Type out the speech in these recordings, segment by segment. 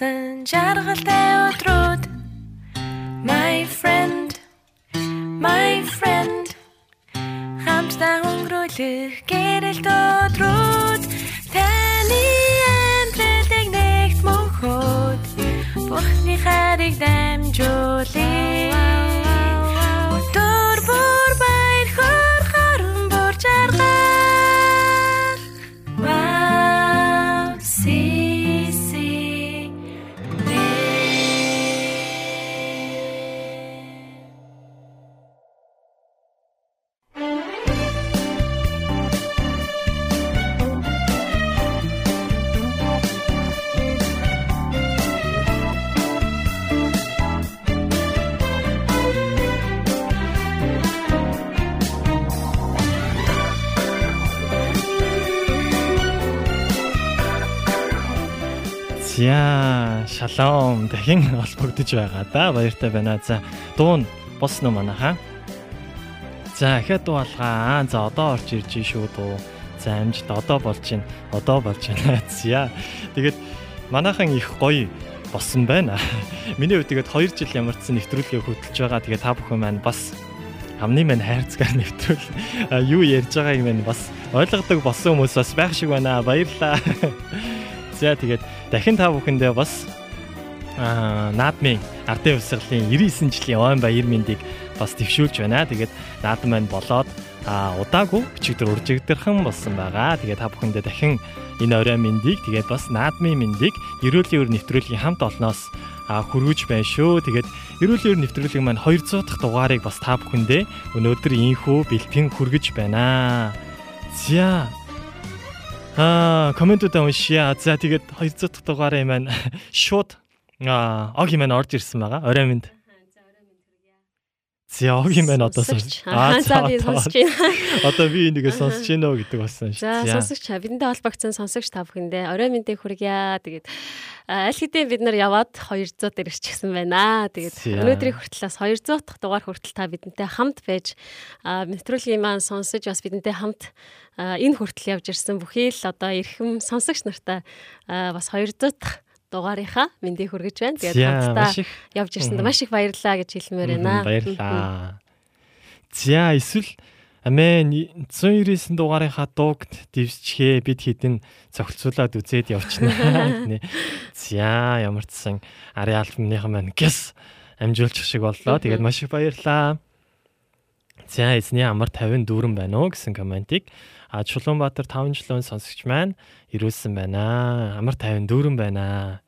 өнгөрсөн жаргалтай өдрүүд. My friend My friend. Хамтдаа өнгөрүүлэх гэрэлт өдрүүд. Таны амьдралыг нэгт мөнхөд Бурхны хайрыг дамжуулъя За шалом дахин олбогдож байгаа да баяртай байна. За дуу нь босно манайхаа. За ихэд дуу алгаа. За одоо орж ирж шүү дуу. За амжилт одоо болж байна. Одоо болж байна. За тэгээд манайхан их гоё болсон байна. Миний хувьд тэгээд 2 жил ямарчсан нэвтрүүлгээ хөтлөж байгаа. Тэгээд та бүхэн маань бас амны мань хайрцгаар нэвтрүүл юу ярьж байгааг мань бас ойлгодог болсон хүмүүс бас байх шиг байна. Баярлалаа. За тэгээд дахин та бүхэндээ бас аа наадмын ардын хувьсгалын 99 жилийн ойн баяр мэндийг бас төвшүүлж байна. Тэгээд наадам маань болоод а удаагүй өчигдөр уржигдэрхэн болсон байгаа. Тэгээд та бүхэндээ дахин энэ орой мэндийг тэгээд бас наадмын мэндийг ерөөлийн өр нэвтрүүлгийн хамт олноос хүргэж байна шүү. Тэгээд ерөөлийн өр нэвтрүүлгийн маань 200 дахь дугаарыг бас та бүхэндээ өнөөдөр инхүү бэлтгэн хүргэж байна. За Аа, комментуудаа уншия. За тэгээд 200 дахь дугаараа маань шууд аа оги маань орж ирсэн байгаа. Орой минь. За оги маань одоо сонсож. Аа за би сонсож байна. Одоо би энийгээ сонсож гинөө гэдэг болсон шүү. За сонсогч бидэнтэй холбогдсон сонсогч та бүхэндээ орой мэндийг хүргье. Тэгээд аль хэдийн бид нар яваад 200 дээр ирчихсэн байна. Тэгээд өнөөдрийн хүртлээс 200 дахь дугаар хүртэл та бидэнтэй хамт байж нэвтрүүлгийн маань сонсож бас бидэнтэй хамт энэ хүртэл явж ирсэн бүхий л одоо эрхэм сонсогч нартай бас 200 дахь дугаарынхаа мэндийг хүргэж байна. Тэгээд хамтдаа явж ирсэнд маш их баярлалаа гэж хэлмээр байна. Баярлалаа. За эсвэл амин 199 дугаарынхаа дууг дивсчихээ бид хідэн цогцолцуулаад үзээд явчихна. За ямар ч сан ари альбомныхан маань гэс амжуулчих шиг боллоо. Тэгээд маш их баярлалаа. За эзний амар 50 дүүрэн байна уу гэсэн комментиг а Чулуунбаатар 5 жилийн сонсогч маань ирүүлсэн байна. Амар 50 дүүрэн байна.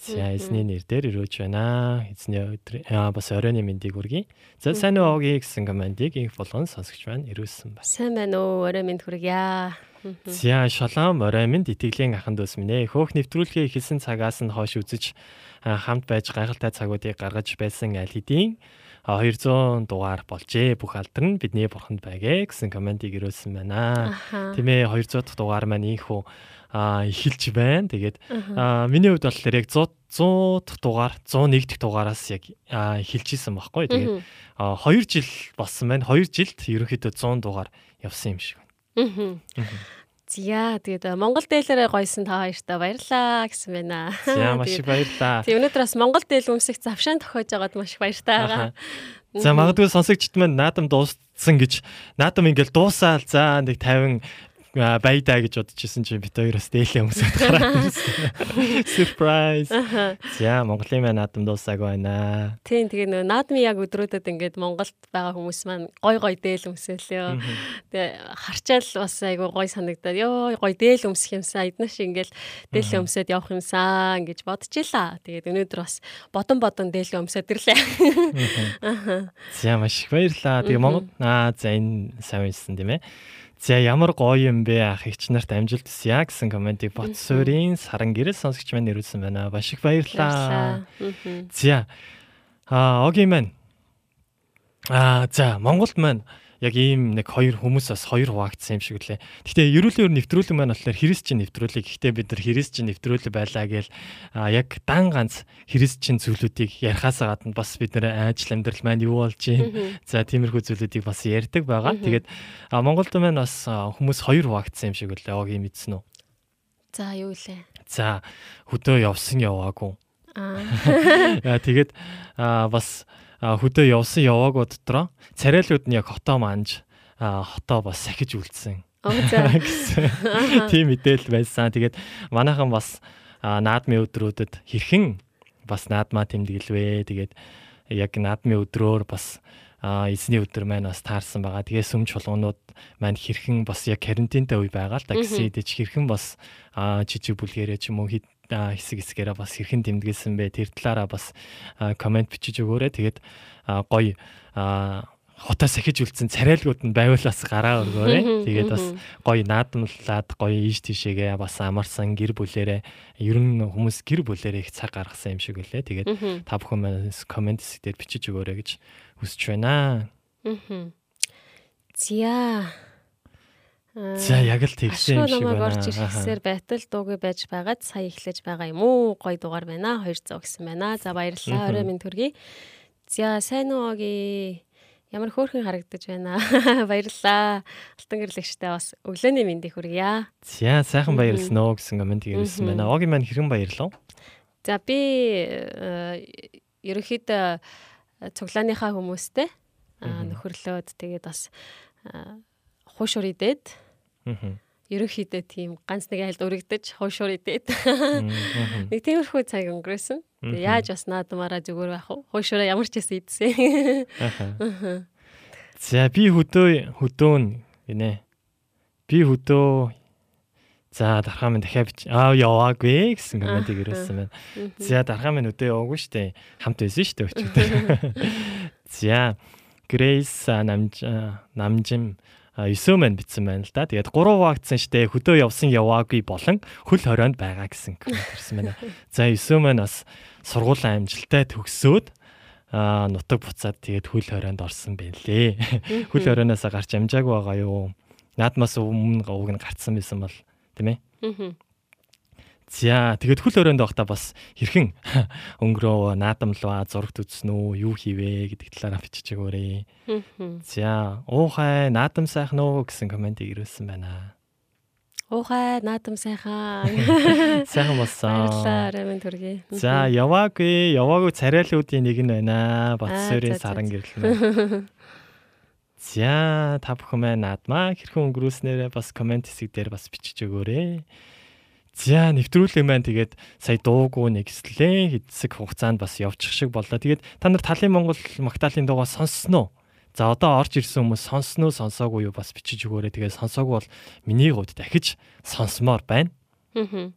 За эзний нэр дээр ирүүлж байна. Эзний өдөр аа бас оройн мэндийг хүргэе. За сайн уу гэсэн комментиг их болгон сонсогч маань ирүүлсэн байна. Сайн байна уу? Орой мэнд хүргье. За шалом орой минь итгэлийн ахын дүүс минь ээ. Хөөх нэвтрүүлгээ ихэлсэн цагаас нь хойш үзэж хамт байж гайхалтай цагуудыг гаргаж байсан аль хэдийн 200 дугаар болжээ. Бүх алдар нь бидний бурханд байгээ гэсэн комментиг ирүүлсэн байна. Тийм ээ 200 дахь дугаар маань ийхүү эхэлж байна. Тэгээд миний хувьд болохоор яг 100 100 дахь дугаар 101 дахь дугаараас яг эхэлж исэн байхгүй. Тэгээд Мгм. а, 2 жил болсон байна. 2 жилд ерөнхийдөө 100 дугаар явсан юм шиг байна. За тэгээд э, Монгол дээлэрээ гойсон та хоёртаа баярлаа гэсэн байна. За маш их баярлалаа. Тэгээ өнөөдөр бас Монгол дээл өмсөх завшаан тохиож байгаад маш их баяртай байгаа. За магадгүй сонсогчд маань наадам дууссан гэж наадам ингээл дуусаал за нэг 50 а, баядаа гэж бодож исэн чинь бит хоёр бас дээлээ өмсөд гараад ирсэн. Surprise. За Монголын маань наадам дуусаагүй байна. Тийм тэгээ нөө наадмын яг өдрүүдэд ингээд Монголд байгаа хүмүүс маань гой гой дээл өмсөөлөө. Тэгээ харчаал бас айгу гой санагдаад ёо гой дээл өмсөх юмсан эднэ шиг ингээл дээлээ өмсөд явах юмсан гэж бодчихлаа. Тэгээд өнөөдөр бас бодон бодон дээлээ өмсөд ирлээ. За маш их баярлалаа. Тэгээ. Монгол аа за энэ сайн байсан тийм ээ. За ямар гоё юм бэ? Ах ихч нарт амжилт хүсье гэсэн комментиг бот суурийн саран гэрэл сонсогч маань ирүүлсэн байна. Маш их баярлалаа. За а оги маань а за Монголд маань яг ийм нэг хоёр хүмүүс бас хоёр хуваагдсан юм шиг лээ. Гэхдээ ерөөлийн өр нэвтрүүлэг маань болохоор христчин нэвтрүүлэг. Гэхдээ бид нар христчин нэвтрүүлэг байлаа гээл а яг дан ганц христчин зүйлүүдийг ярихаасаа гадна бас бид нар ажил амьдрал маань юу болж юм. За тиймэрхүү зүйлүүдийг бас ярьдаг байгаа. Тэгээд Монголд маань бас хүмүүс хоёр хуваагдсан юм шиг үлээ. Оги мэдсэн үү? За юу лээ. За хөдөө явсан яваагүй. Аа тэгээд бас хөдөө явсан яваагүй дотроо царайлууд нь яг хотоо манж хотоо бас сахиж үлдсэн. Тийм мэдээлэл байсан. Тэгээд манайхан бас аа, наадмын өдрүүдэд хэрхэн бас наадмаа тэмдэглэвэ. Тэгээд яг наадмын өдрөөр бас эзний өдөр маань бас таарсан байгаа. Тэгээ сүм чулуунууд маань хэрхэн бас яг карантинтай үе байгаа л да гэсэн идэж хэрхэн бас жижиг бүлгэрээ ч юм уу хэсэг хэсгээрээ бас хэрхэн тэмдэглэсэн бэ? Тэр талаараа бас комент бичиж өгөөрэй. Тэгээд гоё хотоо сахиж үлдсэн царайлгууд нь байвалаас гараа өргөөрэй. Тэгээд бас гоё наадамлаад гоё ийш тийшээгээ бас амарсан гэр бүлэрээ ер нь хүмүүс гэр бүлэрээ их цаг гаргасан юм шиг үлээ. Тэгээд та бүхэн маань комент хэсгээр бичиж өгөөрэй гэж хүсэж байна. Аа. Зя. За яг л тэгсэн юм шиг байна. Орж ирэхсээр байтал дуугүй байж байгаад сая эхлэж байгаа юм уу? Гой дугаар байна. 200 гэсэн байна. За баярлалаа. Орой минь төргий. За сайн уу ооги. Ямар хөөрхөн харагдаж байна. Баярлалаа. Алтан гэрлэгчтэй бас өглөөний мэндийг хүргье. За сайхан баярлсан уу гэсэн комент ирсэн байна. Ооги маань хэрхэн баярлав? За би ерөнхийдөө цуглааныхаа хүмүүстэй нөхөрлөөд тэгээд бас хуушур идээд ерөнхийдөө тийм ганц нэг айлд өргөдөж хуушур идээд нэг тиймэрхүү цаг өнгөрөөсөн. Тэгээд яаж бас наадмаараа зүгээр байх вэ? Хуушураа ямар ч хэсэг идсэн. За би хөдөө хөдөөн гинэ. Би хөдөө За дархаа минь дахиад бич аа яваагүй гэсэн комментиг ирүүлсэн байна. За дархаа минь өдөө яваагүй штэ. Хамт байсан штэ өчигдөр. За Грейс намж намжим 9 мэн битсэн байна л да. Тэгээд 3 вакцин штэ хөдөө явсан яваагүй болон хөл хорионд байгаа гэсэн ирсэн байна. За 9 мэн бас сургуулийн амжилттай төгсөөд аа нутаг буцаад тэгээд хөл хорионд орсон байлээ. Хөл хорионоос гарч амжаагүй байгаа юу? Наадмаас өмнө уг нь гарцсан байсан бол тийм ээ. За тэгээд хөл өрөөнд байхдаа бас хэрхэн өнгөрөө наадамлаа зурагт үзсэн үү юу хийвэ гэдэг талаараа бичиж өгөөрэй. За уухай наадам сайхан уу гэсэн комментиг ирүүлсэн байна. Уухай наадам сайхан. Сайхан болсон. Баярлалаа Рамын төргий. За яваагүй яваагүй царайлуудын нэг нь байна. Батсөрийн саран гэрлэн. За та бүхэн маань наадмаа хэрхэн өнгөрүүлснээрээ бас комент хэсэг дээр бас бичиж өгөөрэй. За нэвтрүүлэг маань тэгээд сая дуугүй нэгслээ хэдсэг хугацаанд бас явчих шиг боллоо. Тэгээд та нар Талын Монгол магтаалын дуугаа сонссноо? За одоо орж ирсэн хүмүүс сонсноо сонсоогүй юу бас бичиж өгөөрэй. Тэгээд сонсоогүй бол миний хувьд дахиж сонсомоор байна. Аа.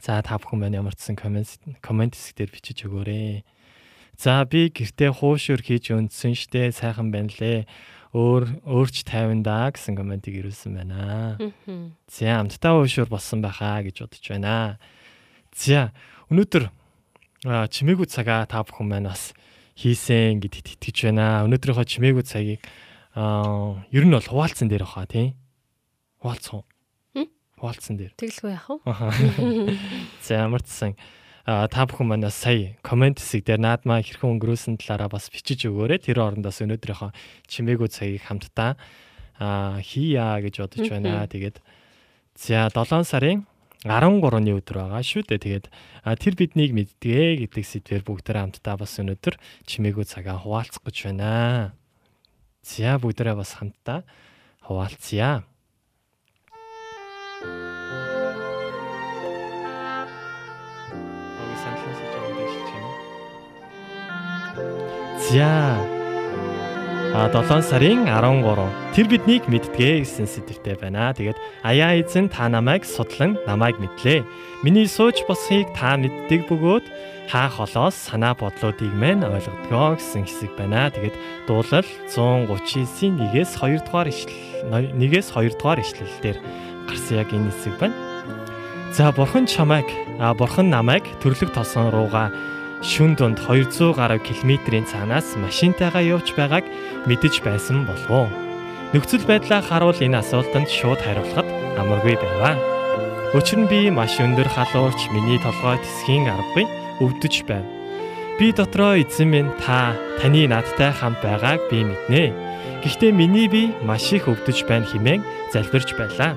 За та бүхэн маань ямар ч сан комент комент хэсгээр бичиж өгөөрэй. За би гэртээ хуушур хийж өндсөн штэ сайхан байна лээ өөр өөрч 50 да гэсэн комментиг ирүүлсэн байна. За амттай уушур болсон байхаа гэж бодож байна. За өнөөдөр чимээгүй цагаа та бүхэн маань бас хийсэн гэдэгт итгэж байна. Өнөөдрийнхөө чимээгүй цагийг аа ер нь бол хуваалцсан дээр баха тий. Хуваалцсан. Хуваалцсан дээр. Тэглгүй яах вэ? За ямар ч сан та бүхэн манаас сая комент хэсэг дээр наадмаа хэрхэн өнгөрөөсөн талаараа бас бичиж өгөөрэй. Тэр орондоос өнөөдрийнхөө чимээгүй цагийг хамтдаа хийя гэж бодож байна. Тэгээд за 7 сарын 13-ны өдөр байгаа шүү дээ. Тэгээд тэр биднийг мэддэг гэдэг сэдвээр бүгдээрээ хамтдаа бас өнөөдөр чимээгүй цагаа хуваалцах гэж байна. За бүгдээрээ бас хамтдаа хуваалцъя. За. А 7 сарын 13 тэр биднийг мэддэгэ гэсэн сэдвтэй байна. Тэгээд аяа эзэн та намайг судлан намайг мэдлээ. Миний сууж босхийг та мэддэг бөгөөд хаа холоос санаа бодлоодыг мэн ойлгодгоо гэсэн хэсэг байна. Тэгээд дуулал 139-ийн 1-ээс 2 дугаар ишлэл 1-ээс 2 дугаар ишлэл дээр гарсан яг энэ хэсэг байна. За бурхан чамайг а бурхан намайг төрлөг тосон руугаа шүн дунд 200 гаруй километрийн цаанаас машинтайгаа явж байгааг мэдэж байсан болов? Нөхцөл байдлаа харуул энэ асуултанд шууд хариулахад амаргүй байваа. Учир нь би маш өндөр халуурч миний толгой тисхийн аргагүй өвдөж байв. Би дотроо эзэн минь та таны надтай хамт байгааг би мэднэ. Гэхдээ миний би маш их өвдөж байна хэмээн залбирч байлаа.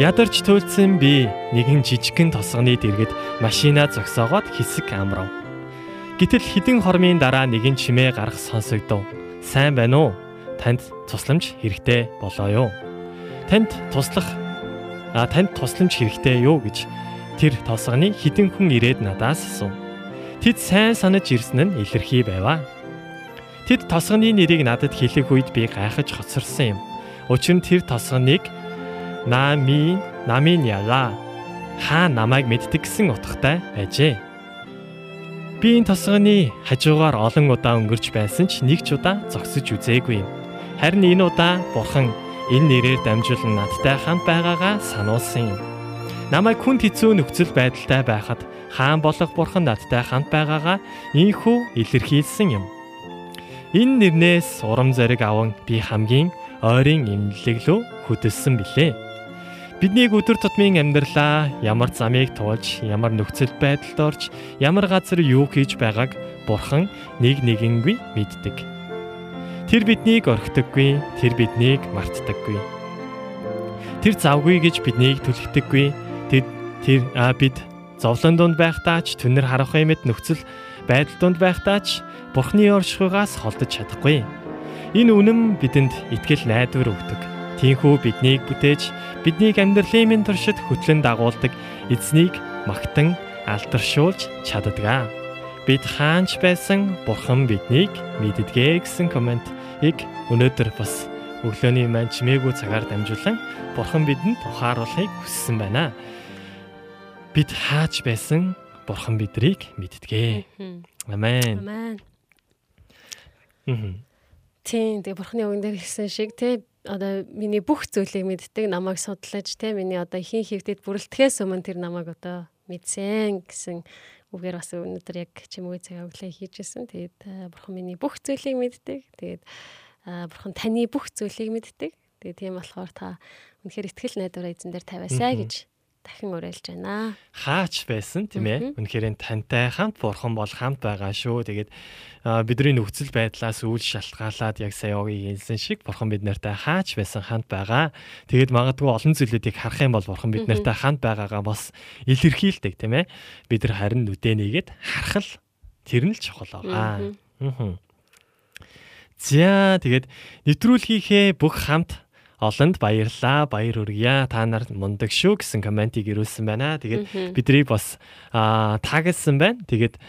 Ядарч туйлдсан би нэгэн жижигхэн тосгоны дэргэд машина зогсоогоод хэсэг амрав. Гэтэл хідэн хормын дараа нэгэн чимээ гарах сонсогдов. Сайн байна уу? Танд тусламж хэрэгтэй болоо юу? Танд туслах а танд тусламж хэрэгтэй юу гэж тэр тосгоны хідэн хүн ирээд надаас асуув. Тэд сайн санаж ирсэн нь илэрхий байваа. Тэд тосгоны нэрийг надад хэлэх үед би гайхаж хоцорсон юм. Учир нь тэр тосгоныг Нами намын яга хаа намайг мэддэг гэсэн утгатай байжээ. Би энэ тосгоны хажуугаар олон удаа өнгөрч байсан ч нэг ч удаа зогсож үзээгүй юм. Харин энэ удаа бурхан энэ нэрээр дамжуулан надтай хамт байгаагаа сануулсан юм. Намайг хүн хэцүү нөхцөл байдалтай байхад хаан болох бурхан надтай хамт байгаагаа ийхүү илэрхийлсэн юм. Энэ нэрнээс урам зориг аван би хамгийн ойрын имлэг лөө хөдөлсөн билээ. Биднийг өдөр тутмын амьдралаа ямар замыг туулж, ямар нөхцөл байдалд орж, ямар газар юу хийж байгааг Бурхан нэг нэгэнгүй мэддэг. Тэр биднийг орхидоггүй, тэр биднийг мартдаггүй. Тэр завгүй гэж биднийг түлхдэггүй. Тэд тэр а бид зовлон дунд байхдаа ч түнэр харах юмэд нөхцөл байдал дунд байхдаа ч Бурхны оршихугаас холдож чадахгүй. Энэ үнэм бидэнд итгэл найдвар өгдөг. Тийхүү биднийг бүтээж биднийг амьдралын минь туршид хөтлөн дагуулдаг эзнийг магтан алдаршуулж чаддгаа. Бид хаанч байсан бурхан биднийг мэддэгэ гэсэн комментыг өнөөдөр бас өглөөний маань чимээгүй цагаар дамжуулан бурхан бидэнд тухааруулахыг хүссэн байна. Бид хаач байсан бурхан бидрийг мэддэгэ. Амен. Амен. Тийм тэгээ бурхны үгэн дээр хэлсэн шиг те одоо миний бүх зүйлийг мэддэг намайг судлаж те миний одоо хин хөвдөд бүрэлдэхээс өмнө тэр намайг одоо мэдсэн гэсэн үгээр бас өнөөдөр яг чимээ цаг өглөө хийжсэн. Тэгээд бурхан миний бүх зүйлийг мэддэг. Тэгээд бурхан таны бүх зүйлийг мэддэг. Тэгээд тийм болохоор та үнэхээр ихтгэл найдвараа эзэн дээр тавиасаа гэж дахин уриалж байна. Хаач байсан тийм ээ. Үнэхээр тантай хамт бурхан бол хамт байгаа шүү. Тэгээд бидний нөхцөл байдлаас үйл шалтгаалаад яг сая огийн хэлсэн шиг бурхан бид нартай хаач байсан хамт байгаа. Тэгээд магадгүй олон зүйлүүдийг харах юм бол бурхан бид нартай хамт байгаагаа бас илэрхийлдэг тийм ээ. Бид нар харин нүдэнийгээд харах л тэр нь л чухал байгаа. Аа. За тэгээд нэвтрүүлгийнхээ бүх хамт олонд баярлаа. Баяр хүргье. Та нар мундаг шүү гэсэн комментиг ирүүлсэн байна. Тэгээд биднийг бас таагалсан байна. Тэгээд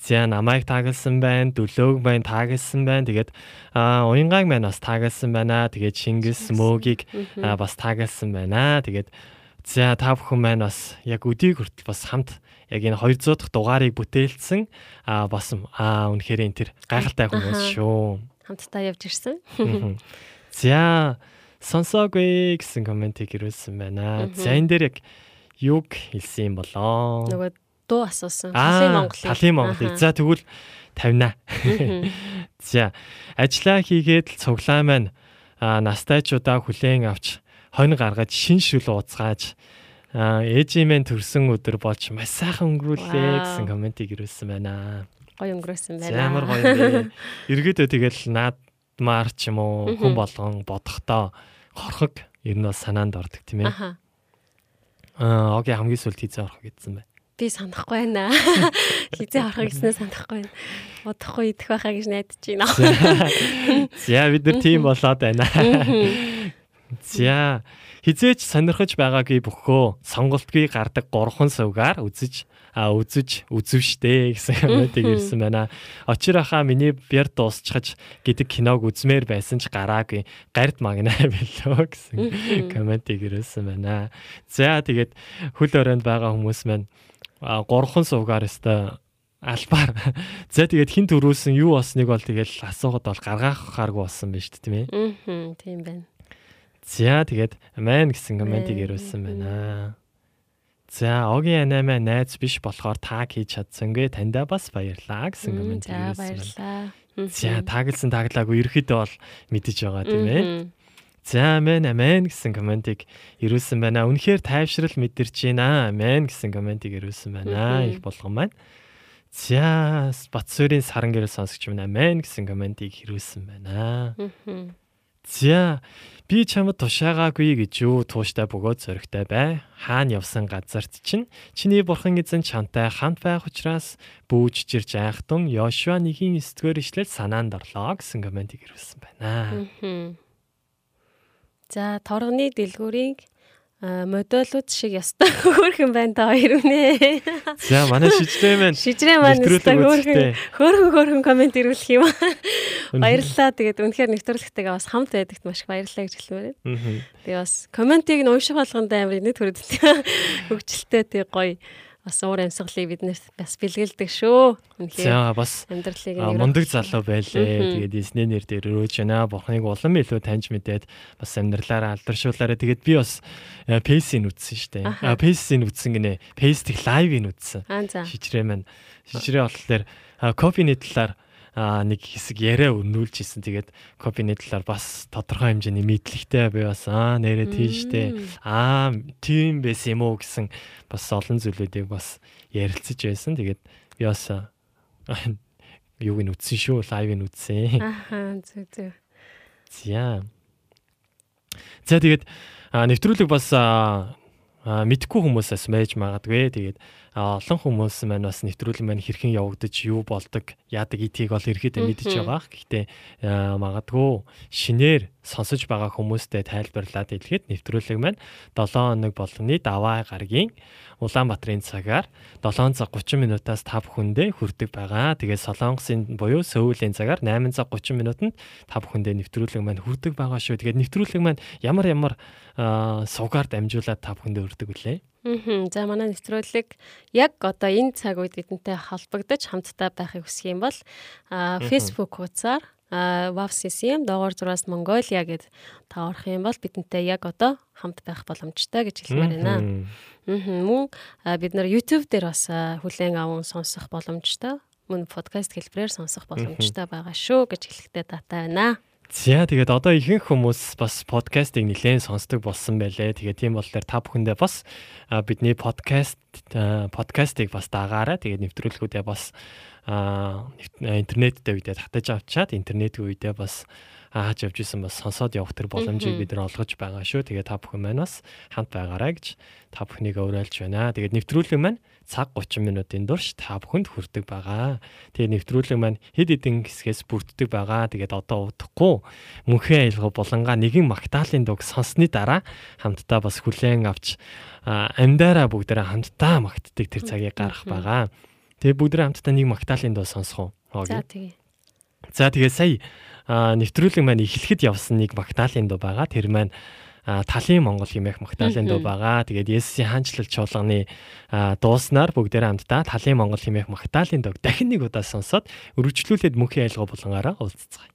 За намайг таагалсан байна, дөлөөг байна таагалсан байна. Тэгээд а уянгааг маань бас таагалсан байна. Тэгээд Шингис мөөгийг бас таагалсан байна. Тэгээд за та бүхэн маань бас яг өдийг хүртэл бас хамт яг энэ 200 дахь дугаарыг бүтээлсэн а бас а үнэхээр энэ тэр гайхалтай хүмүүс шүү. Хамтдаа явж ирсэн. За сонсоогүй гэсэн комментиг ирүүлсэн байна. За энэ дээр яг юг хэлсэн юм болоо. Нөгөө дуу асуусан. Талын Монголыг. Талын Монголыг. За тэгвэл тавина. За ажиллаа хийгээд л цуглаа маань настайчуудаа хүлээн авч хонь гаргаж шин шүл ууцгааж ээжимэн төрсөн өдөр болж маш сайхан өнгөрүүлээ гэсэн комментиг ирүүлсэн байна. Гоё өнгөрөөсөн байна. Ямар гоё юм бэ. Иргэдөө тэгэл наад маар ч юм уу хүн болгон бодохдоо хорхог ер нь бол санаанд ордог тийм ээ. Аа окей хамгийн сүлд хизээ орох гэсэн байна. Би санахгүй байна. Хизээ орох гэснээ санахгүй байна. Удахгүй идэх байхаа гэж найдаж байна. За бид нар тийм болоод байна. За хизээч сонирхож байгаагүй бөхөө сонголтгүй гардаг 3хан сувгаар үзэж а үзэж үзвштэй гэсэн комментиг ирсэн байна. Очирахаа миний бяр дуусчихаж гэдэг киног үзмээр байсан ч гараагүй. Гард магнаа билүү гэсэн комментиг ирсэн байна. За тэгээд хөл өрөөнд байгаа хүмүүс маань гурхан сувгаар өстой албаар. За тэгээд хин төрүүлсэн юу болсныг бол тэгэл асуухад бол гаргаахааргүй болсон байна шүү дээ тийм ээ. Аа тийм байна. За тэгээд амен гэсэн комментиг ирүүлсэн байна. За огийн анамаа найз биш болохоор таг хийж чадсангүй таньда бас баярлаа гэсэн комент ирсэн. За баярлаа. За тагласан таглаагүй ерөөхдөө бол мэдэж байгаа тийм ээ. За амен амен гэсэн комментиг ирүүлсэн байна. Үнэхээр тайвшрал мэдэрч байна. Амен гэсэн комментиг ирүүлсэн байна. Их болгон маань. За Батсүрийн саран гэрэл сонсогч минь амен гэсэн комментиг ирүүлсэн байна. За Би чамд тушаагаагүй гэж юу тууштай бөгөөд зөрөгтэй бай. Хаана явсан газарт чинь чиний бурхан эзэн чамтай хамт байх учраас бүүж жирж айхтун Йошуа 1-ийн 9-р ишлэл санаанд орлоо гэсэн комментиг ирүүлсэн байна. За торгоны дэлгүүрийг модулууд шиг ястай хөөрхөн байна та хоёр үнэ. За манай шижрээ маань Шижрээ маань ястай хөөрхөн хөөрхөн хөөрхөн комент ирүүлэх юм. Баярлалаа. Тэгээд үнэхээр нэвтрүүлэгтэйгээ бас хамт байдагт маш их баярлалаа гэж хэлмээр байна. Тэгээ бас комментиг нь унших болгонд амар нэг төрөд хөгжилтэй тэг гоё бас уур амьсгалыг биднээс бас бэлгэлдэг шүү. За бас амьдралыг мундаг залуу байлээ. Тэгээд эснэнэр дээр өрөөж байна. Бурхныг улам илүү таньж мэдээд бас амьдралаараа алдаршуулаарай. Тэгээд би бас пейсийг үтсэн шүү дээ. А пейсийг үтсэн гинэ. Пейстик лайвыг үтсэн. Шижрээ маань. Шижрээ болохоор кофений талаар нэг хэсэг яриа өрнүүлж исэн. Тэгээд копины талаар бас тодорхой хэмжээний мэдлэгтэй би бас аа нэрээ тийштэй аа тийм байсан юм уу гэсэн бас олон зүйлүүдийг бас ярилцаж байсан. Тэгээд би бас юуг нь үтсэн шүү, лайвыг нь үтсэн. Ахаа зүг зүг. За. За тэгээд нэвтрүүлэг бас мэдхгүй хүмүүсээс мэж магадгүй. Тэгээд олон хүмүүс маань бас нэвтрүүлэг маань хэрхэн явагдаж юу болдог яадаг гэдгийг бол ерөөдөө мэдчихэж байгаа. Гэхдээ магадгүй шинээр сонсож байгаа хүмүүстэй тайлбарлаад хэлэхэд нэвтрүүлэг маань 7 хоног болгоны даваа гаргийн Улаанбаатарын цагаар 7 цаг 30 минутаас 5 хүндээ хүрдэг байгаа. Тэгээд Солонгосын буюу Сөүлийн цагаар 8 цаг 30 минутанд 5 хүндээ нэвтрүүлэг маань хүрдэг байгаа шүү. Тэгээд нэвтрүүлэг маань ямар ямар суугаар дамжуулаад 5 хүндээ хүрдэг үлээ. Аа. За манай нэвтрүүлэг яг одоо энэ цаг үед бидэнтэй холбогдож хамтдаа байхыг хүсэх юм бол Facebook хуудасаар WAVCCM доогоор зураас Mongolia гэд та орох юм бол бидэнтэй яг одоо хамт байх боломжтой гэж хэлмээр байна. Аа. Мөн бид нар YouTube дээр бас хүлээн аван сонсох боломжтой. Мөн подкаст хэлбэрээр сонсох боломжтой байгаа шүү гэж хэлэхдээ татай байна. За тэгээд одоо ихэнх хүмүүс бас подкастыг нэлээд сонсдог болсон байлээ. Тэгээд тийм болохоор та бүхэндээ бас бидний подкаст подкастыг бас дагаараа тэгээд нэвтрүүлгүүдээ бас интернеттэй үедээ татаж авчаад интернет үедээ бас хааж явж исэн бас сонсоод явах төр боломжийг бид нар олгож байгаа шүү. Тэгээд та бүхэн маань бас хамт байгаарай гэж та бүхнийг уриалж байна. Тэгээд нэвтрүүлэг маань цаг 30 минутын турш та бүхэнд хүрдэг байгаа. Тэгээ нэвтрүүлэг маань хэд хэдэн хэсгээс бүрддэг байгаа. Тэгээд одоо удахгүй мөнхийн аялга булангаа нэгэн магтаалын дуг сонсны дараа хамтдаа бас хүлээн авч амьдаараа бүгдээрээ хамтдаа магтдаг тэр цагийг гаргах байгаа. Тэгээ бүгдээрээ хамтдаа нэг магтаалын дуу сонсох уу? За тэгээ. За тэгээ сая нэвтрүүлэг маань эхлэхэд явсан нэг магтаалын дуу байгаа. Тэр маань талын Монгол хэмээх магтаалын дуу байгаа. Тэгээд Есүсийн хаанчлал чуулганы дууснаар бүгдээр хамтдаа талын Монгол хэмээх магтаалын дуу дахин нэг удаа сонсоод өргөжлүүлээд мөнхийн айлгоо булгангаараа уулзцгаая.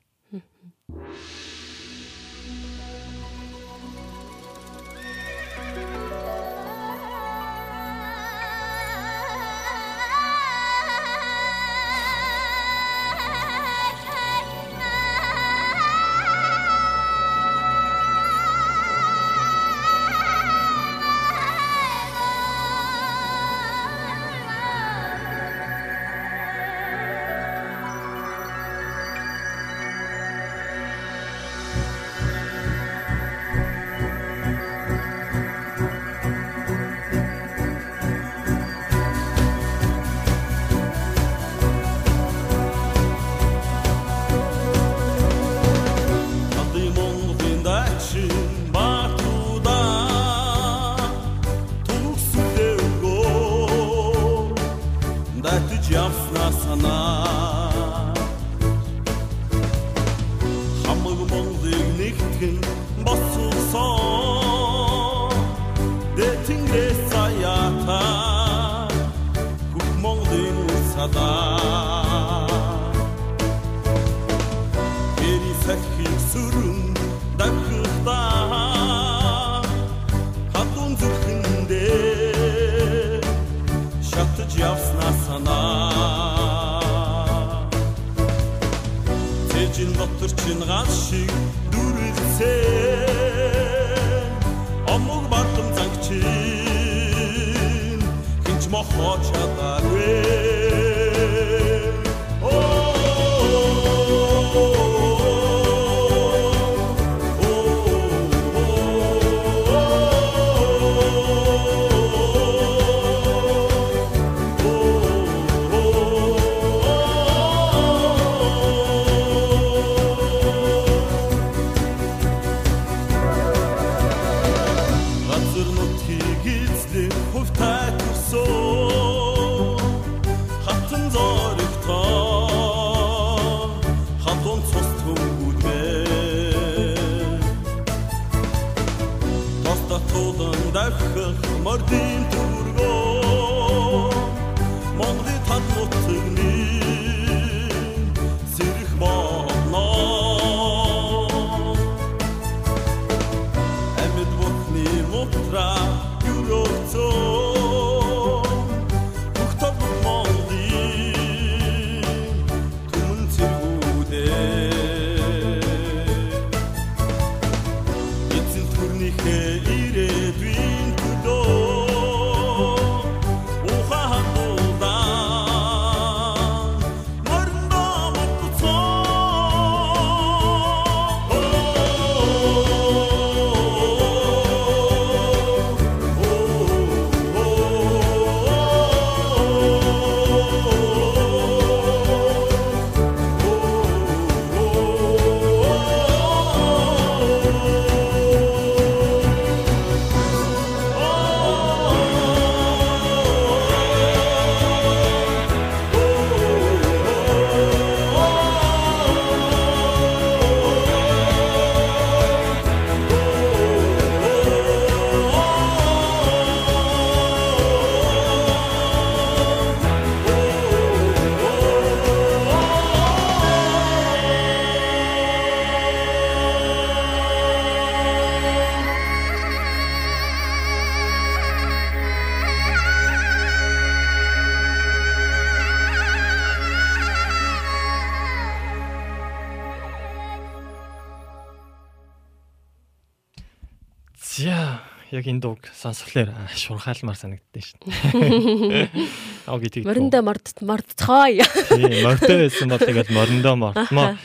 Яг энэ дууг сонсхолоор аа, шурхаалмаар санагддээ шин. Аа гэдэг. Мориндоо морд мордцгой. Тийм, мордоо байсан бол тэгэл мориндоо мортмоо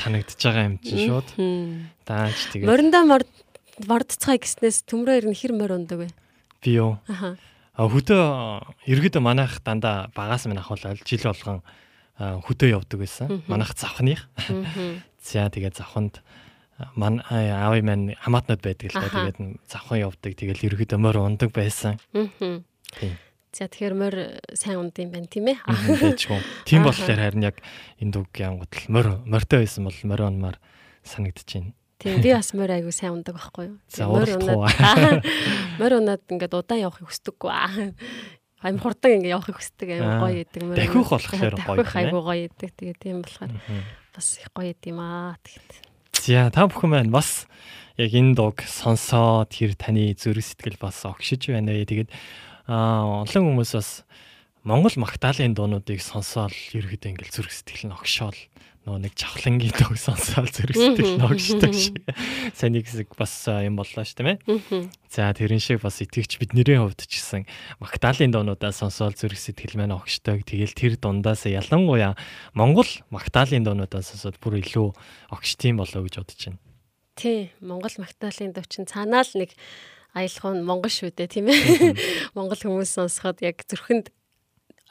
санагдчихж байгаа юм чинь шууд. Дааж тэгээд Мориндоо морд мордцгой гэснээс төмрөөр нь хэр морь ундаг вэ? би юу. Аха. А хөдөө иргэд манайх дандаа багаас минь ахвал жил болгон а, хөдөө явдаг байсан. Манайх завхных. За тэгээд завханд ман аав маань хамаатнууд байдаг л да. Тэгээд завхан явдаг. Тэгэл ерөөдөө морь ундаг байсан. Тийм. За тэгэхээр морь сайн унд юм байна тийм ээ. Тэжгүй. Тийм болохоор харин яг энэ дүүг янгууд л морь морьтой байсан бол морь унмаар санагдчихээн. Тийм би бас морь айгу сайн ундаг байхгүй юу? Морь унаад-. Морь унаад ингээд удаан явахыг хүсдэггүй аа. Аим хурдан ингээд явахыг хүсдэг аим Аа. гоё идэг морь. Дахиух болохоор гоё Дахиух айгу гоё идэг. Тэгээ тийм болохоор бас их гоё идэм аа. Тэгэхэд. За та бүхэн маань бас яг энэ дууг сонсоод тэр таны зүрх сэтгэл бас огшиж байна вэ. Тэгээд аа олон хүмүүс бас Монгол магтаалын дуунуудыг сонсоод ерөөдөө ингээл зүрх сэтгэл нь огшоол нөө нэг сонсоод зүрх сэтгэл нь огшдог шиг. Сайн нэг хэсэг бас юм боллоо ш тийм ээ. За тэрэн шиг бас итгэвч бидний хувьд ч гэсэн магтаалын дуунуудаа сонсоод зүрх сэтгэл маань огшдог. Тэгэл тэр дундаас ялангуяа Монгол магтаалын дуунуудаа сонсоод бүр илүү огштим болоо гэж бодож байна. Тий, Монгол магтаалын дуу чин цаанаа л нэг аялах нь монгол шүү дээ тийм ээ. Монгол хүмүүс сонсоход яг зүрхэнд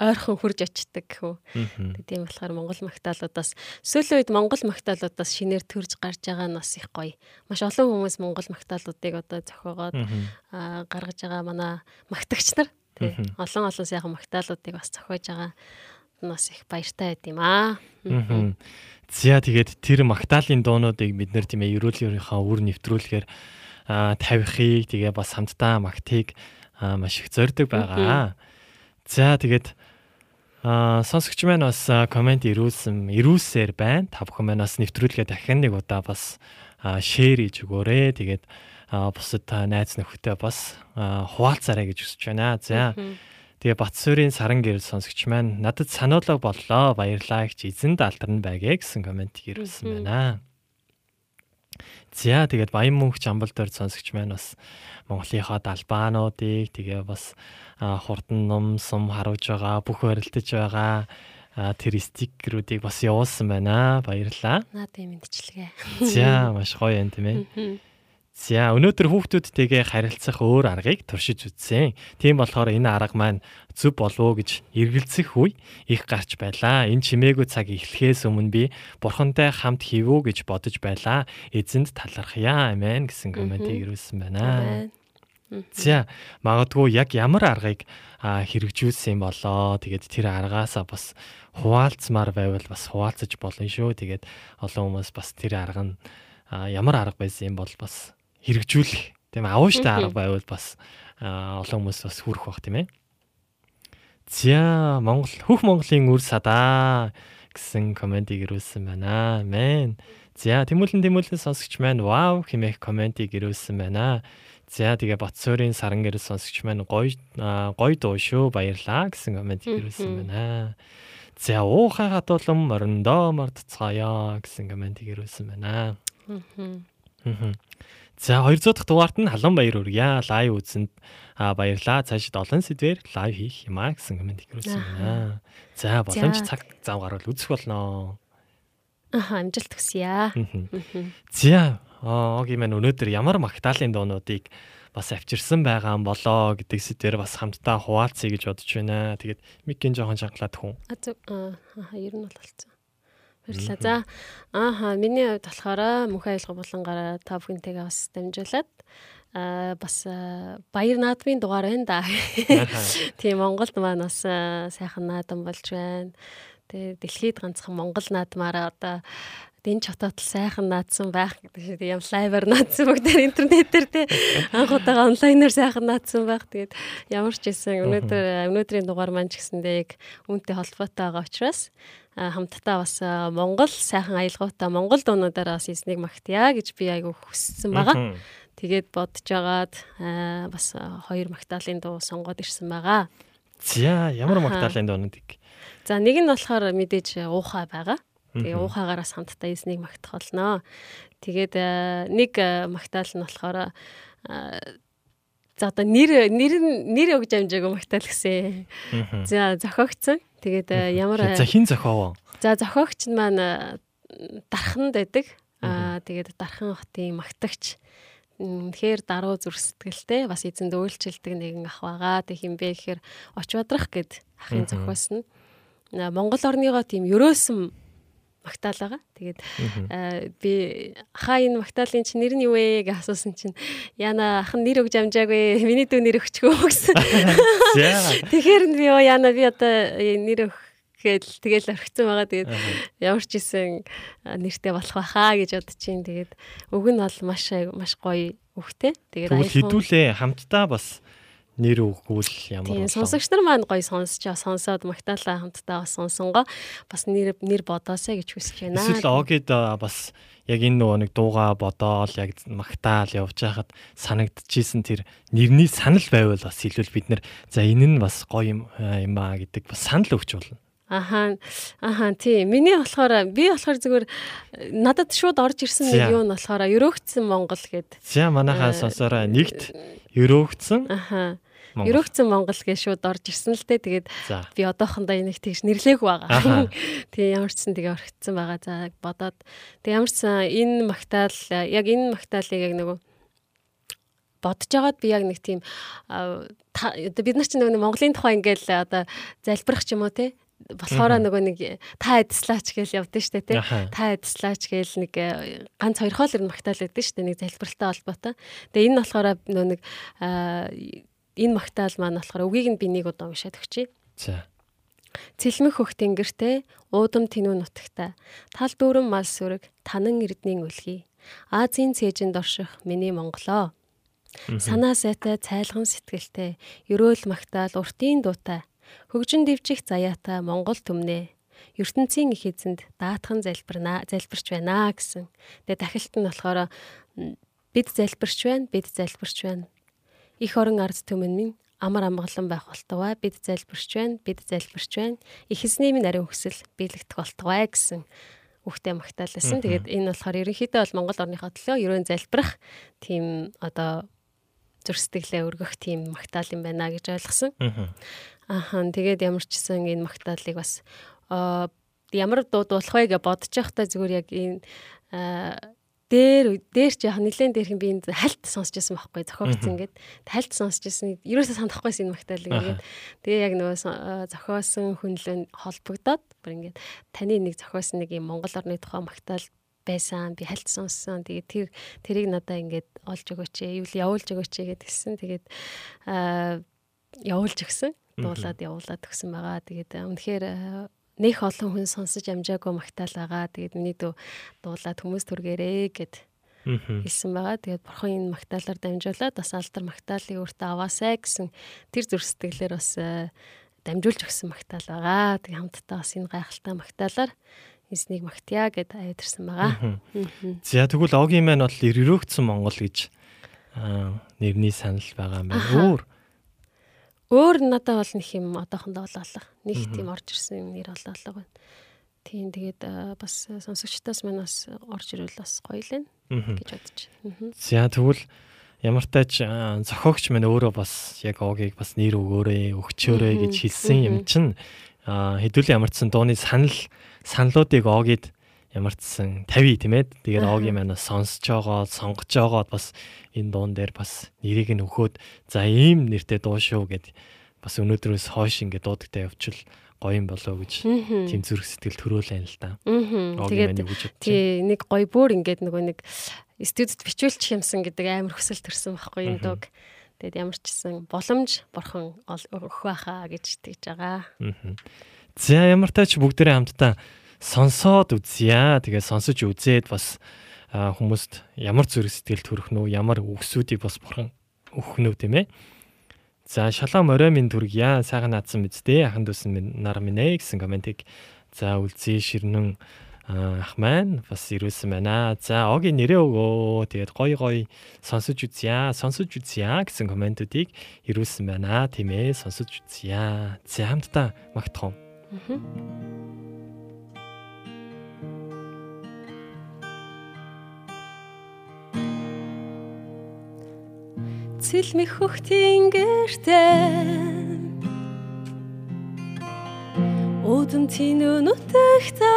ойрхон хурж гэхүү. Мгм. Тийм болохоор монгол магтаалуудаас сүүлийн үед монгол магтаалуудаас шинээр төрж гарч байгаа нь бас их гоё. Маш олон хүмүүс монгол магтаалуудыг одоо зохиогоод гаргаж байгаа манай магтагч нар тий. Мгм. Олон олон сайхан магтаалуудыг бас зохиож байгаа нь бас их баяртай байд юм аа. За тэгээд тэр магтаалын дуунуудыг бид нэр тийм ээ ерөөлийнхаа үр нэвтрүүлэхээр тавихыг тэгээ бас хамтдаа магтыг маш их зорддог байгаа. За тэгээд аа сонсогч маань бас комент ирүүлсэн ирүүлсээр байна. Та бүхэн маань бас нэвтрүүлгээ дахин нэг удаа бас шеэр хийж өгөөрэй. Тэгээд аа, бусад та найз нөхөдөө бас аа, хуваалцаарай гэж хүсэж байна. За Тэгээ Батсүрийн саран гэрэл сонсогч маань надад сануулга боллоо. Баярлалаа гэж эзэн далдарна байгээ гэсэн комент ирүүлсэн байна. За тэгээд Баян мөнх Жамбалдор сонсогч маань бас Монголынхаа далбаануудыг тэгээ бас хурдан ном сум харуулж байгаа, бүх барилдаж байгаа аа, тэр стикерүүдийг бас явуулсан байна. Баярлалаа. Наадын мэдчилгээ. За маш гоё юм тийм ээ. За өнөөдөр хүүхдүүдтэйгээ харилцах өөр аргыг туршиж үзсэн. Тийм болохоор энэ арга маань зөв болов уу гэж эргэлзэх үе их гарч байлаа. Энэ чимээгүй цаг эхлэхээс өмнө би бурхантай хамт хийвүү гэж бодож байлаа. Эзэнд талархъя. Амен гэсэн комментиг ирүүлсэн байна. За магадгүй яг ямар аргыг хэрэгжүүлсэн юм болоо. Тэгээд тэр аргаасаа бас хуваалцмаар байвал бас хуваалцаж болно шүү. Тэгээд олон хүмүүс бас тэр арга нь ямар арга байсан юм бол бас хэрэгжүүлэх Тийм авууштай арга байвал бас аа, олон хүмүүс бас хүрэх бах тийм ээ. За Монгол хөх Монголын үр садаа гэсэн комментиг ирүүлсэн байна. Амен. За тэмүүлэн тэмүүлэн сонсогч маань вау хэмээх комментиг ирүүлсэн байна. За тэгээ Батсуурийн саран гэрэл сонсогч маань гоё аа, гоё дуу шүү баярлаа гэсэн комментиг ирүүлсэн байна. За уухай хатуулам морондоо мордцгаая гэсэн комментиг ирүүлсэн байна. Мгм. За 200 дахь дугаарт нь халуун баяр үргье. Лайв үзсэнд аа баярлаа. Цаашид олон сэдвэр лайв хийх юм аа гэсэн комент ирүүлсэн байна. За боломж цаг зам гарвал үзэх болно. Аха амжилт хүсье. За огийн маань өнөөдөр ямар магтаалын дуунуудыг бас авчирсан байгаа юм болоо гэдэг сэдвэр бас хамтдаа хуваалцъя гэж бодож байна. Тэгээд микийн жоохон шангалаад хүн. А зөв аа аха ер нь бол болцсон. Баярлалаа. За ааха миний хувьд болохоор мөнх айлга булангаараа та бүхэнтэйгээ бас дамжуулаад аа бас баяр наадмын дугаар байна да. Тийм Монголд маань бас сайхан наадам болж байна. Тэгээ дэлхийд ганцхан Монгол наадмаараа одоо Дэн чотот сайхан наадсан байх гэдэг шиг юм лайваар наадсан бүгдээр интернетээр тий анх удаага онлайнаар сайхан наадсан байх. Тэгээд ямар ч гэсэн өнөөдөр өнөөдрийн дугаар маань ч гэсэндээ яг үүнтэй холбоотой байгаа учраас хамтдаа бас Монгол сайхан аялгаутай Монгол дуунуудаараа бас эснийг магтъя гэж би айгүй хүссэн байгаа. Тэгээд бодож агаад бас хоёр магтаалын дуу сонгоод ирсэн байгаа. За ямар магтаалын дуунуудыг. За нэг нь болохоор мэдээж уухай байгаа. Тэгээ уухаагаараас хамтдаа эснийг магтах болно. Тэгээд а, нэг а, магтаал нь болохоор а, за одоо нэр нэр нэр өгж амжаагүй магтаал гэсэн. За зохиогдсон. Тэгээд ямар За хин зохиовоо. За зохиогч нь маань дарханд байдаг. Аа тэгээд дархан хотын магтагч тэгэхээр даруй зүрх сэтгэлтэй бас эзэнд үйлчлдэг нэгэн ах байгаа. Тэг хин бэ гэхээр оч бодрох гэд ахын зохиосон. Монгол орныгоо тийм ерөөсөн магтаал байгаа. Тэгээд би хаа энэ магтаалын чинь нэр нь юу вэ гэж асуусан чинь яна ах нь нэр өгж амжаагүй миний дүү нэр өгчгөө гэсэн. Тэгэхээр нь би оо яна би одоо э, нэр өгөх гээл тэгэл орхисон байгаа. Тэгээд ямар ч исэн нэртэй болох байхаа гэж бодож чинь тэгээд өг нь бол маш маш гоё үхтэй. Тэгээд Тэгвэл аяхан- хідүүлээ хамтдаа бас нэр өгвөл ямар Тийм болов? сонсогч нар маань гоё сонсч сонсоод магтаалаа хамтдаа бас сонсонгоо бас нэр нэр бодоосаа гэж хүсэж байна. Эсвэл огид бас яг энэ нөгөө нэг дууга бодоол яг магтаал явж байхад санагдчихсэн тэр нэрний санал байвал бас хэлвэл бид нэр за энэ нь бас гоё юм юм аа гэдэг бас санал өгч болно. Аха аха тийм миний болохоор би болохоор зүгээр надад шууд орж ирсэн нэг юу нь болохоор өрөөгдсөн Монгол гэд. За манайхаа Э, сонсороо нэгт өрөөгдсөн Аха Монгол. өрөөгдсөн Монгол гэж шууд орж ирсэн л дээ. Тэгээд би одоохондоо энийг тэгж нэрлээгүй Аха. байгаа. Тэгээ ямар ч сан тэгээ орхицсан байгаа. За бодоод тэгээ ямар ч сан энэ магтаал яг энэ магтаалыг яг нөгөө бодож байгаад би яг нэг тийм бид нар чинь нөгөө Монголын тухай ингээл одоо залбирах ч юм уу те болохоор нөгөө нэг та эдслаач гэж явдсан штэ Аха. та эдслаач гээл нэг э, ганц хоёр хоол ер нь магтаал байдаг штэ нэг залбиралтай холбоотой. Тэгээ энэ болохоор нөгөө нэг а, энэ магтаал маань болохоор үгийг нь би нэг удаа уншаад өгчий. За. Цэлмэх хөх тэнгэртэй уудам тэнүү нутагта тал дүүрэн мал сүрэг танан эрдний үлгий Азийн цээжинд орших миний Монголоо санаа сайтай цайлган сэтгэлтэй ерөөл магтаал уртын дуутай хөгжин дэвжих заяатай Монгол төмнөө ертөнцийн их эзэнд даатхан залбирнаа залбирч байна гэсэн. Тэгээ дахилт нь болохоор бид залбирч байна, бид залбирч байна. Их орон ард түмэн минь амар амгалан байх болтугай бид залбирч байна, бид залбирч байна. Их эзний минь ариун хүсэл биелэгдэх болтугай гэсэн үгтэй магтаалсан. Тэгээд энэ болохоор ерөнхийдөө бол Монгол орныхоо төлөө ерөн залбирах тийм одоо сэтгэлээ өргөх тийм магтаал юм байна гэж ойлгосон. Мгм. Ахан тэгээд ямар ч гэсэн энэ магтаалыг бас ямар дуу дуулах вэ гэж бодож байхдаа зүгээр яг энэ дээр дээр ч яг нэлээд дээр хэм би энэ хальт сонсч байсан байхгүй зохиогдсон ингээд хальт сонсч байсан ерөөсөө санахгүйсэн энэ магтаалыг ингээд. Тэгээ яг нөгөө зохиосон хүнлэн холбогдоод бүр ингээд таны нэг зохиосон нэг юм Монгол орны тухай магтаал байсан би хальт сонссон. Тэгээд тэр тэрийг надаа ингээд олж өгөөч ээ юу явуулж өгөөч ээ гэдгсэн тэгээд явуулж өгсөн дуулаад явуулаад өгсөн байгаа тэгээд аа, үнэхээр аа, нэх олон хүн сонсож амжаагүй магтаал байгаа тэгээд миний дүү дуулаад хүмүүс түргээрээ гэд хэлсэн байгаа. Тэгээд бурхан энэ магтаалаар дамжуулаад бас алдар магтаалыг өөртөө аваасай гэсэн тэр зүрх сэтгэлээр бас э, дамжуулж өгсөн магтаал байгаа. Тэгээд хамтдаа бас энэ гайхалтай магтаалаар эзнийг магтъя гэд аядарсан байгаа. За тэгвэл Огийн маань бол өрөөгдсөн Монгол гэж нэрний санал байгаа юм байна. Өөр Өөр надад бол нэг юм одоохондоо болоолаа. Нэг тийм орж ирсэн юм нэр болоолаа байна. Тийм тэгээд бас сонсогчдоос маань бас орж ирвэл бас гоё л Мгм. гэж бодож байна. За тэгвэл ямар тач зохиогч маань өөрөө бас яг Огийг бас нэр өгөөрэй, өгчөөрэй гэж хэлсэн юм чинь аа хэдүүлэн ямарчсан дууны санал саналуудыг Огид ямарчсан 50 тийм ээ. Тэгээд. Огийн маань сонсож байгаа, сонгож байгаа бас энэ дуун дээр бас нэрийг нь өгөхөд за ийм нэртэй дуу шүү гэд бас өнөөдрөөс хойш ингээд дуудагтай явчвал гоё юм болоо гэж тийм зүрх сэтгэл төрөөлэн л. Огийн Тэгээд тий нэг гоё бүр ингээд нөгөө нэг студид бичүүлчих юмсан гэдэг амар хүсэл төрсөн байхгүй Мгм. дууг. Тэгээд ямар ч гэсэн боломж бурхан өгөх байхаа гэж итгэж байгаа. За ямар тач бүгдээрээ хамтдаа сонсоод үзье. Тэгээ сонсож үзээд бас аа, хүмүүст ямар зүрх сэтгэл төрөх үү, ямар үгсүүдийг бас бурхан өгөх үү тийм ээ. За шалаа морой минь төргийа сайхан наадсан биз дээ. Ахан дүүсэн минь нар минь ээ гэсэн комментиг за үлзий ширнэн аа, ах маань бас ирүүлсэн байна. За огийн нэрээ өгөө. Тэгээд гой гой сонсож үзье. Сонсож үзье гэсэн комментүүдийг ирүүлсэн байна. Тийм ээ сонсож үзье. За хамтдаа магтах уу? Цэлмэх хөхтийн гэртээ Удам тинүү нутагта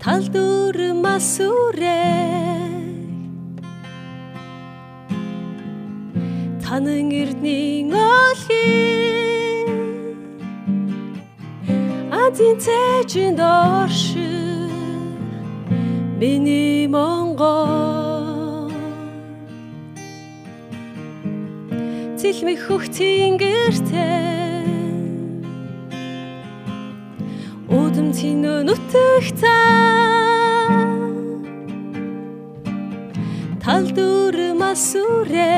Тал дүр масүрэ. Танан эрдний олхи Азин цэжинд орши. Миний Монгол Цэлмэх хөхтийн гэртээ Удам тинөө нутагта Тал дүр масүрэ.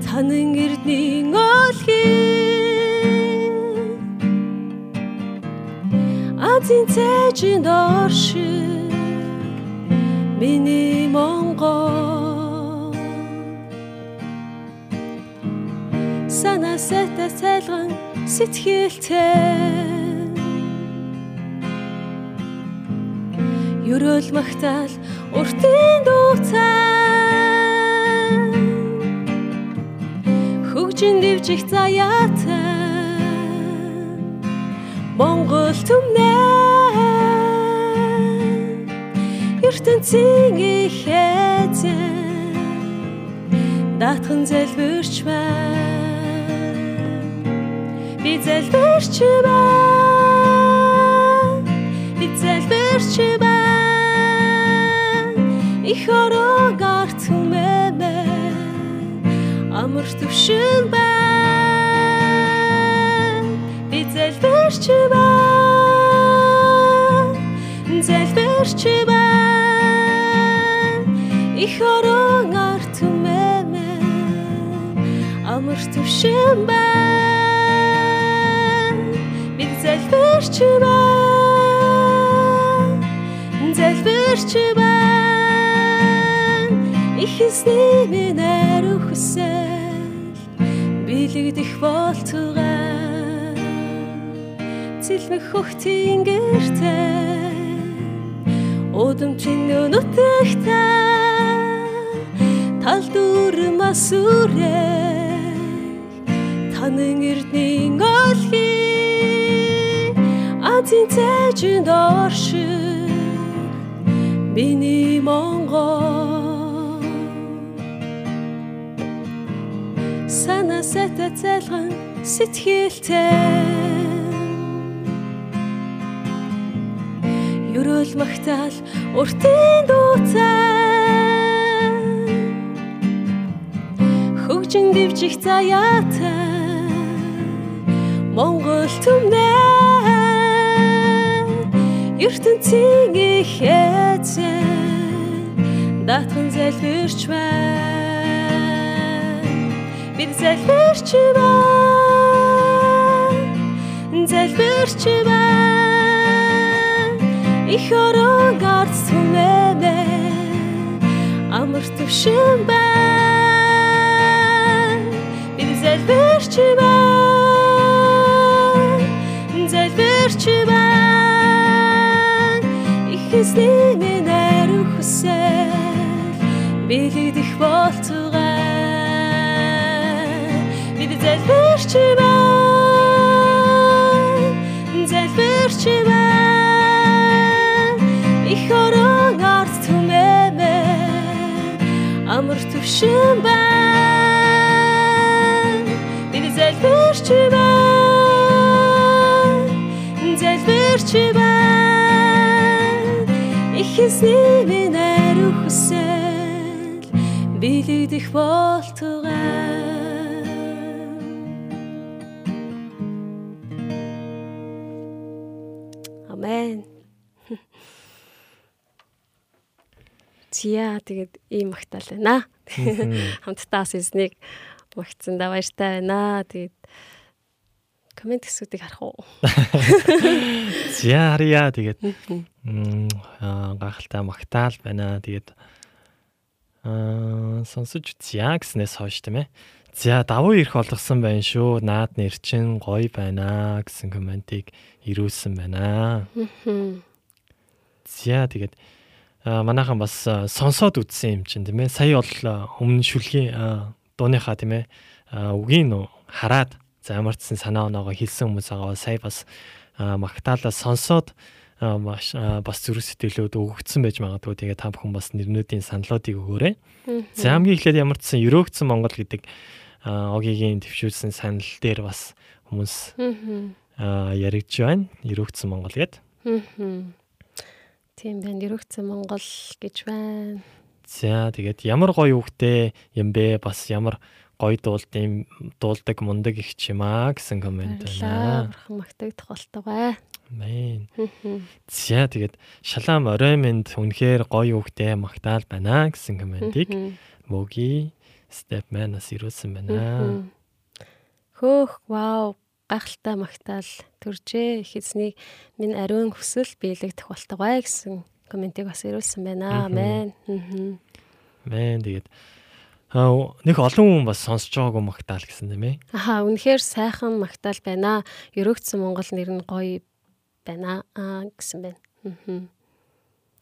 Танан эрдний олхи Азин цэжинд орши. Миний Монгол Сана сэта цайлган сэтгэлтэй. Ерөөл магтаал уртын дуутай Хөгжин дивжих заяатай. Монгол түмнээ. Ертөнцийн ихэзэн даатхан залбирч байна би залбирч байна? Би залбирч байна? Их орог арт хүмэмэ. Амар төвшин байна. Би залбирч байна? Залбирч байна? Их орон арт түмэмэ амар төвшин байна залбирч байна. Залбирч байна. Их эсний минь хүсэл билэгдэх болтугай. Цэлмэх хөхтийн гэртээ Удам чинь нутагта тал дүр масүрэ танан эрдний олхи цэжинд орши миний Монгол. Сана сэта цайлган сэтгэлтэй. Ерөөл магтаал уртын дуутай Хөгжин дивжих заяатай. Монгол түмнээ ертөнцийн ихэзээ даатхан залбирч байна. Бид залбирч байна. Залбирч байна. Их орон гарц түмэмэ амар төвшин байна. Бид залбирч байна билэгдэх болцгоо бид залбирч байна. Залбирч байна. Их орон ард түмэмэ. Амар төвшин байна. Бид залбирч байна. Залбирч байна. Их эзний минь ариун хүсэл билэгдэх болтугай Амен. Зя тэгээд ийм магтаал байна. Хамтдаа бас эзнийг магтсандаа баяртай байна. Тэгээд комент хэсгүүдийг харах уу? За харъя тэгээд гахалтай магтаал байна. Тэгээд аа сонсож зя гэснээс хойш тийм ээ. За давуу ирэх олгосон байна шүү. Наад нэр чин гоё байна гэсэн комментиг ирүүлсэн байна. За тэгээд манайхан бас сонсоод үзсэн юм чинь тийм ээ. Сая бол өмнө шүлгийн аа, дууныхаа тийм ээ үгийн нөө хараад замарчсан санаа оноогоо хэлсэн хүмүүс байгаа. Сая бас аа, магтаалаа сонсоод маш бас зүрх сэтгэлүүд өгөгдсөн байж магадгүй. Тэгээд та бүхэн бас нэрнүүдийн саналуудыг өгөөрэй. За хамгийн эхлээд ямар ч сан өрөөгдсөн Монгол гэдэг огийн төвшүүлсэн санал дээр бас хүмүүс яригдж байна. Өрөөгдсөн Монгол гэдэг. Тийм байна. Өрөгцөн Монгол гэж байна. За тэгээд ямар гоё үгтэй юм бэ? Бас ямар гоё дуулдын дуулдаг мундаг их ч юм аа гэсэн комент байна. Бурхан магтагдах болтугай. Амен. За тэгээд шалаам орой минь үнэхээр гоё үгтэй магтаал байна гэсэн комментиг мөги степмен бас ирүүлсэн байна. Хөөх, вау, гайхалтай магтаал төржээ. Их эзний минь ариун хүсэл биелэгдэх болтугай гэсэн комментиг бас ирүүлсэн байна. Амен. Амен. Тэгээд аа нэг олон хүн бас сонсож байгаагүй магтаал гэсэн тийм ээ. Аха, үнэхээр сайхан магтаал байна. Өрөөгдсөн Монгол нэр нь гоё байна аа гэсэн байна. Мгм.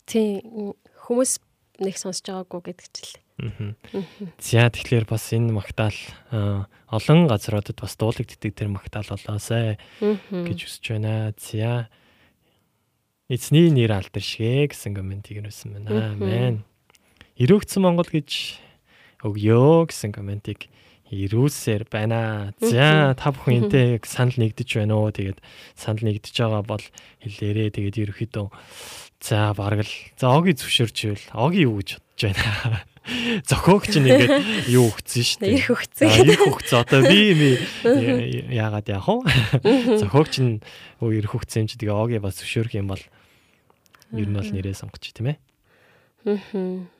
Тийм хүмүүс нэг сонсож байгаагүй гэдэг чил. За тэгэхээр бас энэ магтаал аа, олон газруудад бас дуулагддаг тэр магтаал болоосай гэж хүсэж байна. За эзний нэр алдаршгэ гэсэн комментиг ирүүлсэн байна. Амен. Ирөөгцөн Монгол гэж өгөө гэсэн комментиг ирүүлсээр байна. За та бүхэн энтэй санал нэгдэж байна уу? Тэгээд санал нэгдэж байгаа бол хэлээрээ тэгээд ерөөхдөө за бараг л за оги зөвшөөрчвэл оги юу гэж бодож байна. Зохиогч нь ингээд юу өгцөн шүү дээ. Ирэх өгцөн. Аа, Ирэх өгцөн. Одоо би ми яагаад яах вэ? Зохиогч нь өө ирэх өгцөн юм чи тэгээ оги бас зөвшөөрөх юм бол ер нь бол нэрээ сонгоч тийм ээ. Мгм.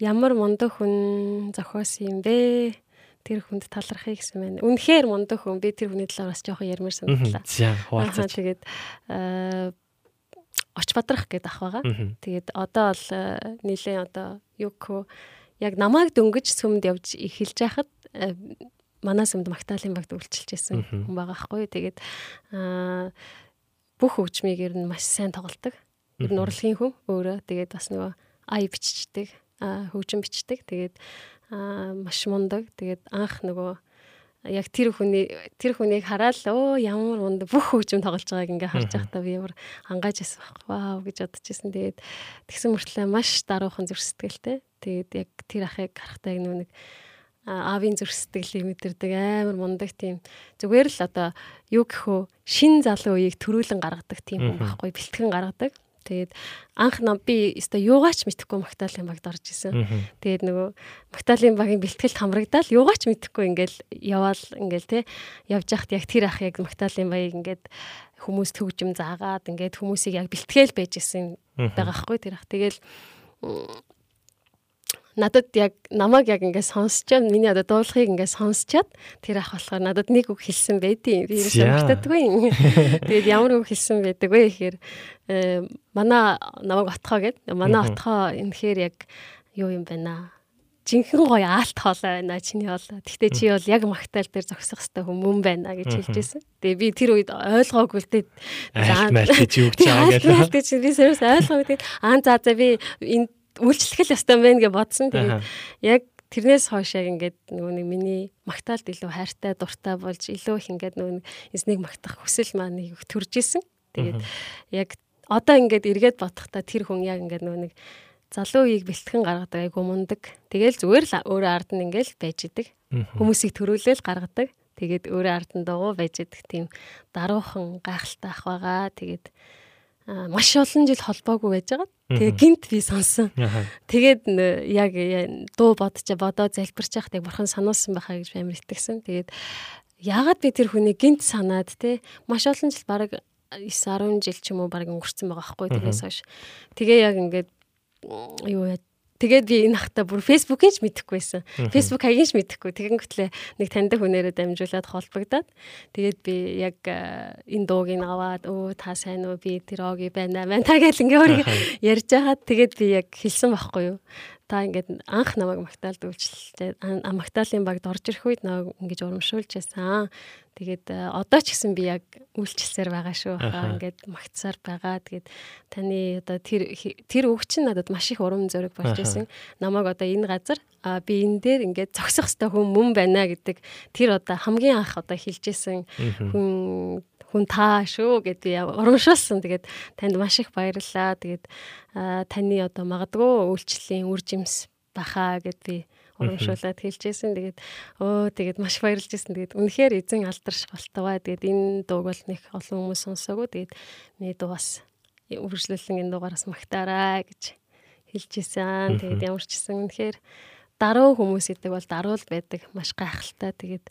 Ямар мундаг хүн зохиосон юм бэ? Тэр хүнд талархыг гэсэн байна. Үнэхээр мундаг хүн. Би тэр хүний талаар бас жоохон ярмаар санагдлаа. За Ахаа хуваалцаж. тэгээд аа оч бадрах гэдэг ах байгаа. Тэгээд одоо бол нилээ одоо юко яг намайг дөнгөж сүмд явж эхэлж байхад э, манай сүмд магтаалын багт үйлчилж байсан хүн байгаа хгүй. Тэгээд бүх хөгжмийг ер нь маш сайн тоглодог. Ер нь урлагийн хүн өөрөө тэгээд бас нөгөө ай аа хөгжим бичдэг. Тэгээд маш мундаг. Тэгээд анх нөгөө яг тэр хүний тэр хүнийг хараад өө ямар мундаг бүх хөгжим тоглож байгааг ингээ харж байхдаа би ямар хангааж байсан баг. Вау гэж бодож байсан. Тэгээд тэгсэн мөртлөө маш даруухан зүрх сэтгэлтэй. Тэгээд яг тэр ахыг харахтаа нэг аавын зүрх сэтгэлийг мэдэрдэг амар мундаг тийм зүгээр л одоо юу гэхөө шин залуу үеийг төрүүлэн гаргадаг тийм хүн байхгүй бэлтгэн гаргадаг. Тэгээд анх нам би өстой юугаач мэдэхгүй магтаалын багт орж исэн. Тэгээд нөгөө магтаалын багийн бэлтгэлд хамрагдаад юугаач мэдэхгүй ингээл яваал ингээл те явж яхад яг тэр ах яг магтаалын баяг ингээд хүмүүс төгжим заагаад ингээд хүмүүсийг яг бэлтгээл байж исэн байгаа хгүй тэр ах. Тэгэл надад яг намайг яг ингээд сонсчоод миний одоо дуулахыг ингээд сонсчоод тэр ах болохоор надад нэг үг хэлсэн байдیں۔ Би ерөөсөө За. магтаадгүй. Тэгээд ямар үг хэлсэн байдаг вэ гэхээр э, манай намайг отхоо гэд манай отхоо энэхээр яг юу юм байна жинхэнэ гоё аалт хоолой байна чиний хоолой. Гэхдээ чи бол яг магтаал дээр зогсох хэвээр хүмүүн байна гэж хэлжсэн. Тэгээ би тэр үед ойлгоогүй л дээ. Айлт майлт гэж юу гэж байгаа гэл. майлт гэж би сэрс ойлгоогүй. Аа за за би энэ үйлчлэх ёстой юм байна гэж бодсон. Тэгээд яг тэрнээс хойш яг ингээд нөгөө нэг миний магтаалд илүү хайртай дуртай болж илүү их ингээд нөгөө эзнийг магтах хүсэл маань их төрж исэн. Тэгээд яг одоо ингээд эргээд бодохдоо тэр хүн яг ингээд нөгөө нэг залуу үеийг бэлтгэн гаргадаг айгу мундаг. Тэгэл зүгээр л өөрөө ард нь ингээд байж идэг. Хүмүүсийг төрүүлээл гаргадаг. Тэгээд өөрөө ард нь дагуу байж идэг тийм даруухан гайхалтай ах байгаа. Тэгээд маш олон жил холбоогүй байж байгаа. Тэгээ гинт би сонсон. Тэгээд яг дуу бодож бодоо залбирч яхад яг бурхан сануулсан байхаа гэж амар итгэсэн. Тэгээд яагаад би тэр хүний гинт санаад те маш олон жил баг 9 10 жил ч юм уу баг өнгөрцөн байгаа байхгүй тэрнээс хойш. Тэгээ яг ингээд юу яа Тэгээд би энэ хата бүр фэйсбүүкийн ч мэдэхгүй байсан. Фэйсбүүк хаягийн ч мэдэхгүй. Тэгэнгүүтлээ нэг таньдаг хүнээрээ дамжуулаад холбогдоод тэгээд би яг э, энэ дууг ин аваад өө та сайн уу би тэр оги байна байна та гэл ингээ өөрийг ярьж хагаад тэгээд би яг хэлсэн байхгүй юу. Та ингээд анх намайг магтаалд үйлчлээ. Магтаалын багт орж ирэх үед намайг ингэж урамшуулж байсан. Тэгээд э, одоо ч гэсэн би яг үйлчлсээр байгаа шүү. Ингээд магтсаар байгаа. Тэгээд таны одоо тэр тэр үг чинь надад маш их урам зориг болж байсан. Намайг одоо энэ газар а би энэ дээр ингээд зогсох хэвээр хүн мөн байна гэдэг тэр одоо хамгийн анх одоо хэлжсэн хүн хүн таа шүү гэд би урамшуулсан. Тэгээд танд маш их баярлалаа. Тэгээд таны одоо магадгүй үйлчлэлийн үр жимс баха гэд би урамшуулад хэлжсэн. Тэгээд өө тэгээд маш баярлж байсан. Тэгээд үнэхээр эзэн алдарш болтоваа. Тэгээд энэ дууг бол нэг олон хүмүүс сонсоогүй. Тэгээд миний дуу бас үргэлжлүүлэн энэ дуугараас магтаарай гэж хэлжсэн. Тэгээд ямар ч гэсэн үнэхээр даруй хүмүүс гэдэг бол даруй л байдаг. Маш гайхалтай. Тэгээд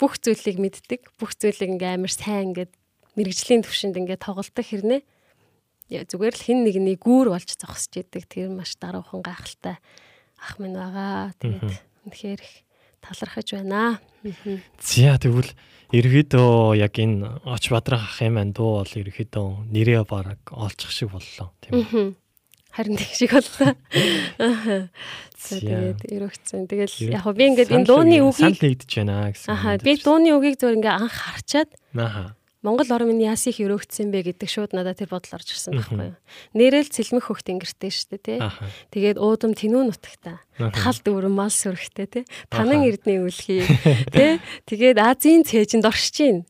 бүх зүйлийг мэддэг. Бүх зүйлийг ингээм амар сайн ингээд мэрэгжлийн төвшөнд ингээд тоглолдог хэрнээ зүгээр л хин нэгний гүүр болж зогсож идэг. Тэр маш даруухан гайхалтай ах минь байгаа. Тэгээд үнэхээр их талархаж байна. За тэгвэл ерөөдөө яг энэ Оч Бадрах ахын маань дуу бол ерөөдөө нэрээ бараг олчих шиг боллоо тийм үү? Харин тэг шиг боллоо. Тэгээд өрөвцөн. Тэгэл яг би ингээд энэ дууны үгийг- санал нэгдэж байна гэсэн. Аха би дууны үгийг зөв ингээ анх харчаад Аха. Монгол орн минь яас их өрөөгдсөн бэ гэдэг шууд надад тэр бодол орж ирсэн байхгүй юу. Нэрэл цэлмэх хөхт ингэртэй шүү дээ тий. Тэгээд уудам тэнүү нутагта. Аха. Тахал дүүрэн мал сүрхтэй тий. Танан эрдний үлхий тий. Тэгээд Азийн цээжинд оршиж гин.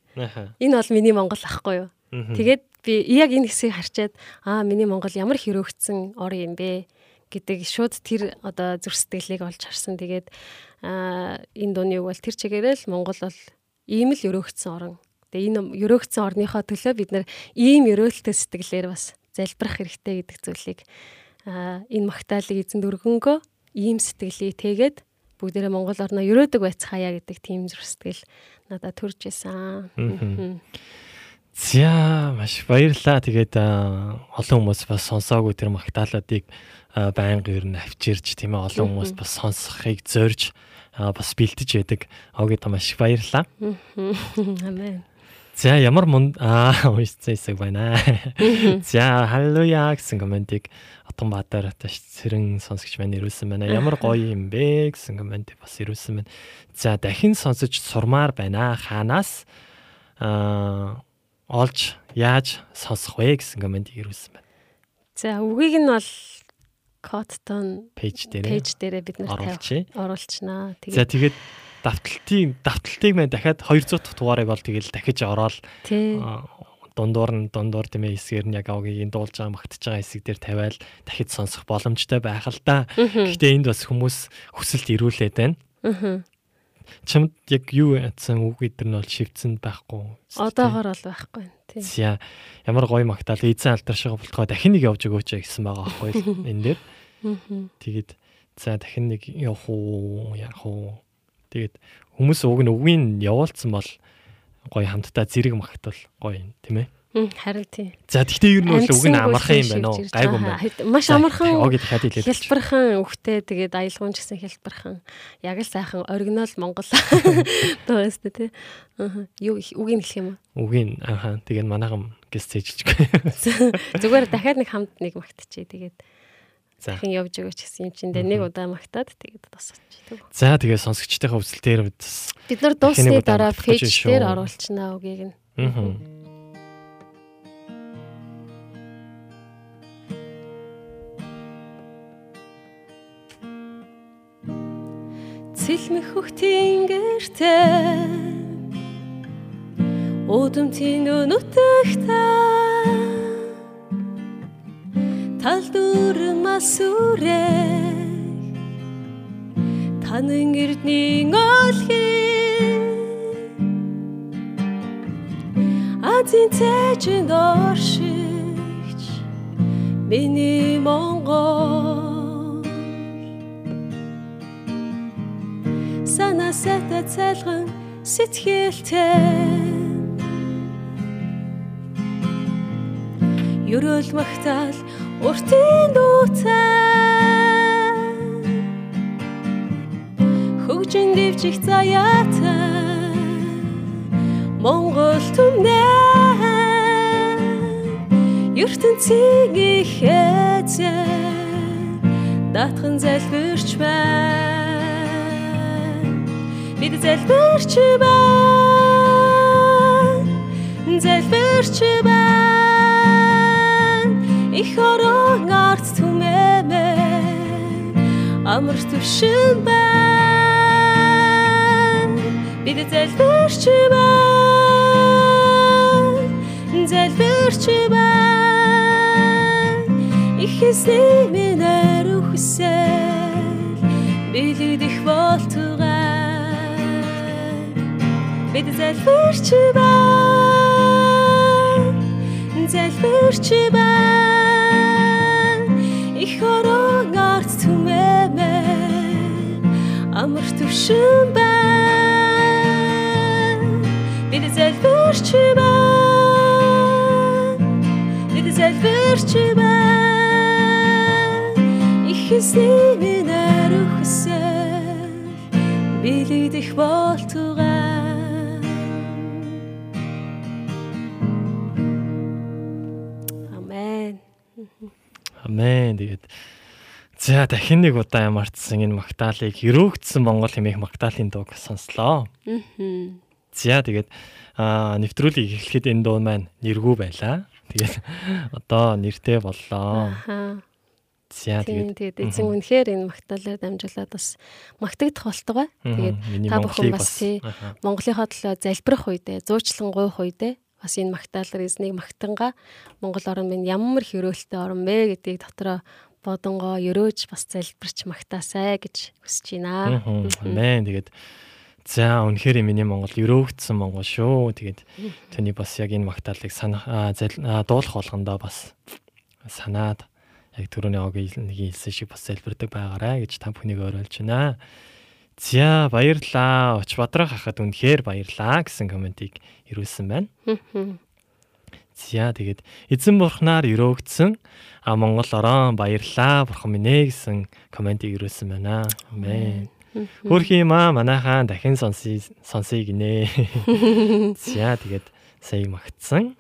Энэ бол миний Монгол ахгүй юу. Тэгээд би яг энэ хэсгийг харчаад аа миний Монгол ямар хэрөөгцсөн ор юм бэ гэдэг шууд тэр одоо зүрх сэтгэлийг олж харсан. Тэгээд аа энэ дууны үг бол тэр чигээрээ л Монгол бол ийм л өрөөгцсөн орн. Тэгээ энэ өрөөгцсөн орныхоо төлөө бид нар ийм өрөөлтөй сэтгэлээр бас залбирах хэрэгтэй гэдэг зүйлийг аа энэ магтаалыг эзэн дөргөнгөө ийм сэтгэлийг тэгээд бүгдээрээ Монгол орноо өрөөдөг байцгаая гэдэг тийм зүрх сэтгэл надад төрж исэн. За маш баярлалаа. Тэгээд олон хүмүүс бас сонсоогүй тэр магтаалуудыг аа, байнга ер нь авчирч тийм ээ олон хүмүүс бас сонсохыг зорж бас бэлтэж байдаг. Оогоо маш баярлалаа. Амен. За ямар мунд аа уншсан хэсэг байна. За халелуя гэсэн комментиг Отонбаатар таш цэрэн сонсогч маань ирүүлсэн байна. Ямар гоё юм бэ гэсэн комментиг бас ирүүлсэн байна. За дахин сонсож сурмаар байна. Хаанаас аа олж яаж сонсох вэ гэсэн комментиг ирүүлсэн байна. За үгийг нь бол Коттон Пэйж дээр пэйж дээрээ бид нар оруулчих. тавь оруулчнаа. За Тэгээд тэгээд давталтын давталтыг маань дахиад 200 дахь дугаарыг бол тэгэл дахиж ороод дундуур нь дундуур тийм ээ хэсгээр нь яг авгийн дуулж байгаа магтж байгаа хэсэг дээр тавиал дахиж сонсох боломжтой байх л да. Гэхдээ энд бас хүмүүс хүсэлт ирүүлээд байна. Чамд яг юу ятсан үг эдэр нь бол шивцэн байхгүй. одоогоор бол байхгүй. Тий. За ямар гоё магтаал эзэн алдаршгаа болтгоо дахин нэг явж өгөөч гэсэн байгаа байхгүй энэ дээр. Тэгээд за дахин нэг явах уу яах уу. Тэгээд хүмүүс уг нь үгийн явуулсан бол гоё хамтдаа зэрэг магтвал гоё юм тийм ээ. Харин тий. За тэгтээ ер нь бол үг нь амархан юм байна уу? Гайгүй юм байна. Маш амархан. Хялбархан өвгтэй тэгээд аялгуун гэсэн хялбархан. Яг л сайхан оригинал Монгол дуу өстэй тий. Аа. Юу үгийг хэлэх юм уу? Үгийн ааха тэгээд манайхан гэс цэжилж. Зүгээр дахиад нэг хамт нэг магтчихъя. Тэгээд За. дахин явж өгөөч гэсэн юм чинь дээ нэг удаа магтаад тэгээд тосчихдаг. За тэгээд сонсогчдийнхаа үзэл дээр Бид нар дуусны дараа шүү. дээр оруулчихнаа үгийг нь. аа Цэлмэх хөхтийн гэртээ. Удамтын өнөтөхтә Тал дүрм асүрэ Танын гэрдний олхи Азин цэжэнд оршигч Миний Монгол сата цайлган сэтгэлтэй. Ерөөл магтаал уртын дуутай. Хөгжин дэвжих заяатай. Монгол түмнээ. Ертөнцийн ихэзээ Датхан залбирч байна Бид залбирч байна. Залбирч байна. Их орон арт түмэмэ. Амар төвшин байна. Бид залбирч байна. Залбирч байна. Их эсний минер үхсэл Билэгдэх болтугай Бид залбирч байна. Залбирч байна. Их орон арт түмэмэ. Амар төвшин байна. Бид залбирч байна. Бид залбирч байна. Их эсний минер үхсэл Билэгдэх болтугай Амен. Тэгээд за дахин нэг удаа ямарчсан энэ магтаалыг өрөөгдсөн Монгол хэмээх магтаалын дууг сонслоо. Мгм. За тэгээд аа нэвтрүүлгийг эхлэхэд энэ дуу маань нэргүй байлаа. Тэгээд одоо нэртэй боллоо. Аха. За тэгээд тэгээд эзэн үнэхээр энэ магтаалаар дамжуулаад бас магтагдах болтугай. Тэгээд та бүхэн бас. Монголынхоо төлөө залбирах үедээ, зуучлан гуйх үедээ бас энэ магтаалаар эзнийг магтангаа Монгол орн минь ямар их өрөөлтөй орн бэ гэдгийг дотроо бодонгоо өрөөж бас залбирч магтаасай гэж хүсэж байна. Амен. Тэгээд за үнэхээр миний Монгол өрөөгдсөн Монгол шүү. Тэгээд тэний бас яг энэ магтаалыг аа, дуулах болгондоо бас санаад яг түрүүний огийн нэг хэлсэн шиг бас залбирдаг байгаарай гэж та бүхнийг уриалж байна. За баярлаа. Оч бадрах хахад үнэхээр баярлаа гэсэн комментиг ирүүлсэн байна. За тэгээд эзэн бурхнаар өрөөгдсөн а Монгол орон баярлаа бурхан минь гэсэн комментиг ирүүлсэн байна. Амен. Хөрх юм аа манайхаа дахин сонсъё сонсъё гинэ. За тэгээд сая магтсан.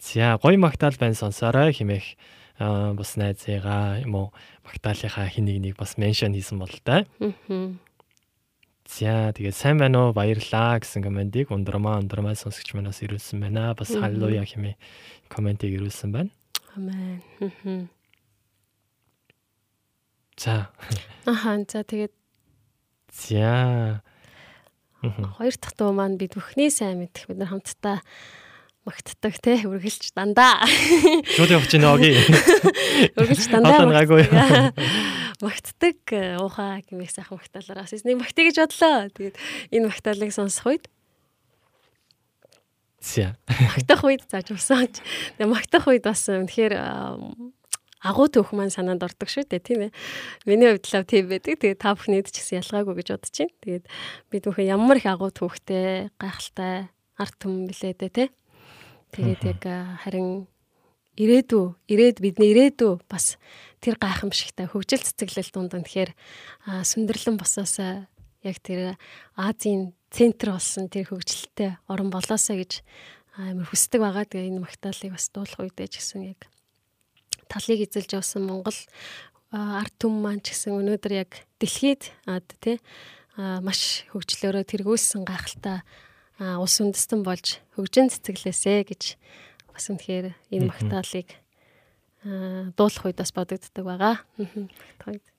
За гоё магтаал байна сонсоорой хэмээх аа, бас найзыгаа юм уу магтаалынхаа хин нэг бас меншн хийсэн бололтой. Мгм. За тэгээд сайн байна уу баярлаа гэсэн комментиг ундрмаа ундрмаа сонсогч манаас ирүүлсэн байна. Бас Мгм. халлуя хэмээх комментиг ирүүлсэн байна. Амен. За Аха за тэгээд за хоёр дахь дуу маань бид бүхний сайн мэдэх бид нар хамтдаа магтдаг те үргэлж дандаа шууд явж гинэ оги. үргэлж дандаа Одоо гайгүй. магтдаг. магтдаг э, уухаа гэмэх сайхан магтаалаар бас эзнийг магтъя гэж бодлоо. Тэгээд энэ магтаалыг сонсох үед За магтах үед зааж усаач. Тэгээ магтах үед бас үнэхээр ам, агуу төөх маань санаанд ордог шүү дээ тийм ээ. Миний хувьд л тийм байдаг. Тэгээ та бүхнийд ч гэсэн ялгаагүй гэж бодож байна. Тэгээд бид бүхэн ямар их агуу төөхтэй, гайхалтай, арт түмэн билээ дээ те. Тэгээд яг а, харин ирээдүй ирээд бидний ирээдүй бас тэр гайхамшигтай хөгжил цэцэглэл дунд үнэхээр а, сүндэрлэн босоосаа яг тэр Азийн центр болсон тэр хөгжилтэй орон болоосаа гэж амар хүсдэг байгаа. Тэгээ энэ магтаалыг бас дуулах үедээ ч гэсэн яг талыг эзэлж явсан Монгол арт түм маань ч гэсэн өнөөдөр яг дэлхийд тий маш хөгжлөөрөө тэргүүлсэн гайхалтай улс үндэстэн болж хөгжин цэцэглээсэ гэж бас үнэхээр энэ магтаалыг дуулах үед бас бодогддог байгаа.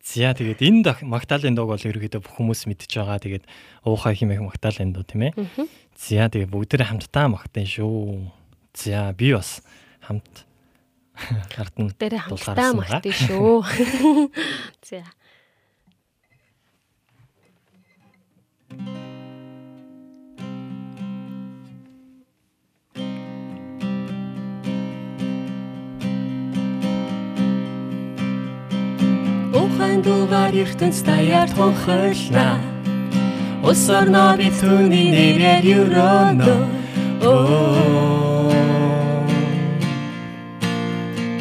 За тэгээд энэ магтаалын дууг бол ерөөдөө бүх хүмүүс мэдж байгаа. Тэгээд уухай химэх магтаалын дуу тийм ээ. За тэгээд бүгдээрээ хамтдаа магтана шүү. За би бас хамт дээрээ хамтдаа магтъя шүү. За. Ухаан дугаар ертөнц даяар тунхаглана. Ус орноо би түүний нэрээр юроно. Оо.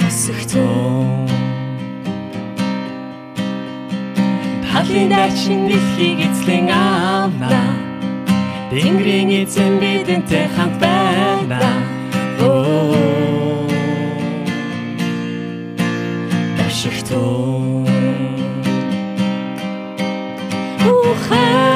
Өсөгцөө Талын дачин дэлхийг эзлэн авна. Тэнгэрийн эзэн бидэнтэй хамт байна. Оо clear.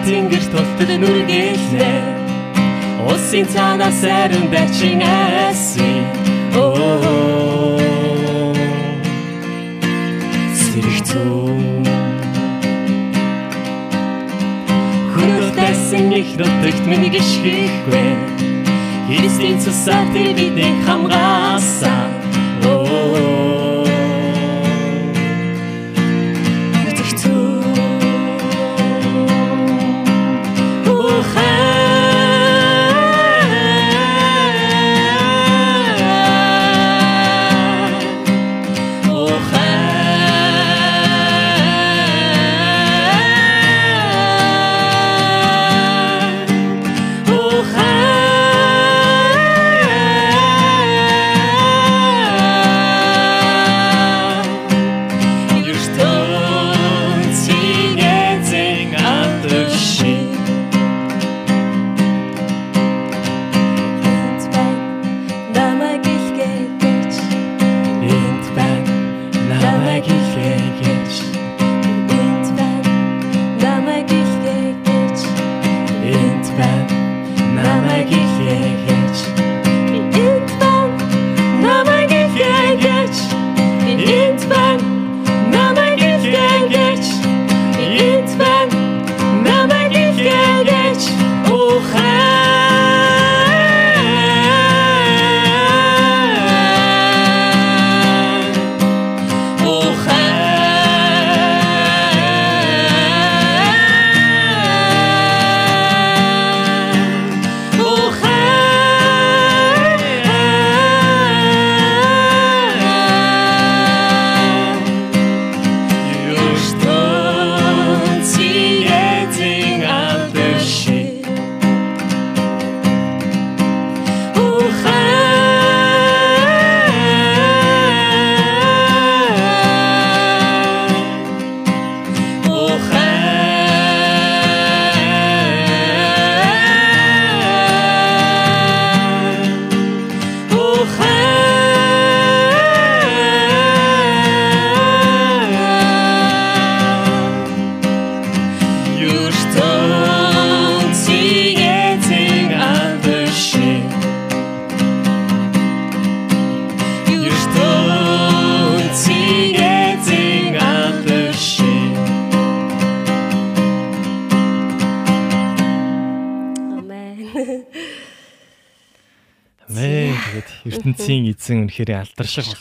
Чимээ тэнгэр тултал нүргэлээ Усын цаанаас арин бачин аси оо. Сэрэгцүү Хүнөлтэйсэн их нутагт миний гიშгэхгүй Христийн цусаар тэр биднийг хамгаасан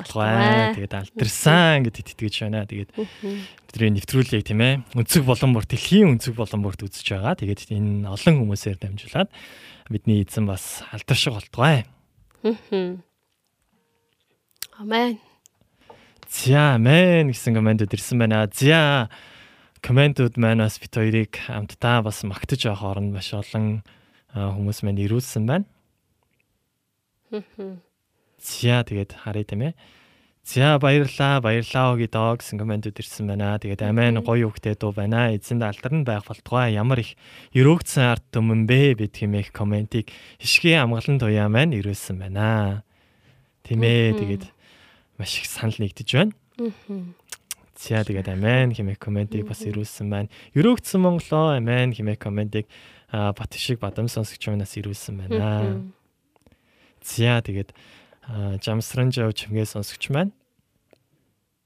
болтугай. Тэгээд алдарсан гэдэгт итгэж байна. Тэгээд бидний нэвтрүүлгийг тийм ээ өнцөг болон бүр дэлхийн өнцөг болон бүрт үзэж байгаа. Тэгээд энэ олон хүмүүсээр дамжуулаад бидний эзэн бас алдарших болтугай. Амен. За амен гэсэн комментууд ирсэн байна. За комментууд манаас бит хоёрыг хамтдаа бас магтаж авах оронд маш олон хүмүүс маань ирүүлсэн байна. За тэгээд харъя тийм ээ. За баярлаа, баярлаа гэдэг гэсэн комментууд ирсэн байна. Тэгээд амен гоё үгтэй дуу байна. Эзэнд алдарн байх болтугай ямар их өрөөгдсөн арт түмэн бэ бид хэмээх комментиг хишгийн амгалан туяа маань ирүүлсэн байна. Тийм ээ. Тэгээд маш их санал нэгдэж байна. За тэгээд амен хэмээх комментиг бас ирүүлсэн байна. Өрөөгдсөн Монголоо амен хэмээх комментиг а, бат шиг бадам сонсогч манаас ирүүлсэн байна. За тэгээд жамсран жав чимгээ сонсогч маань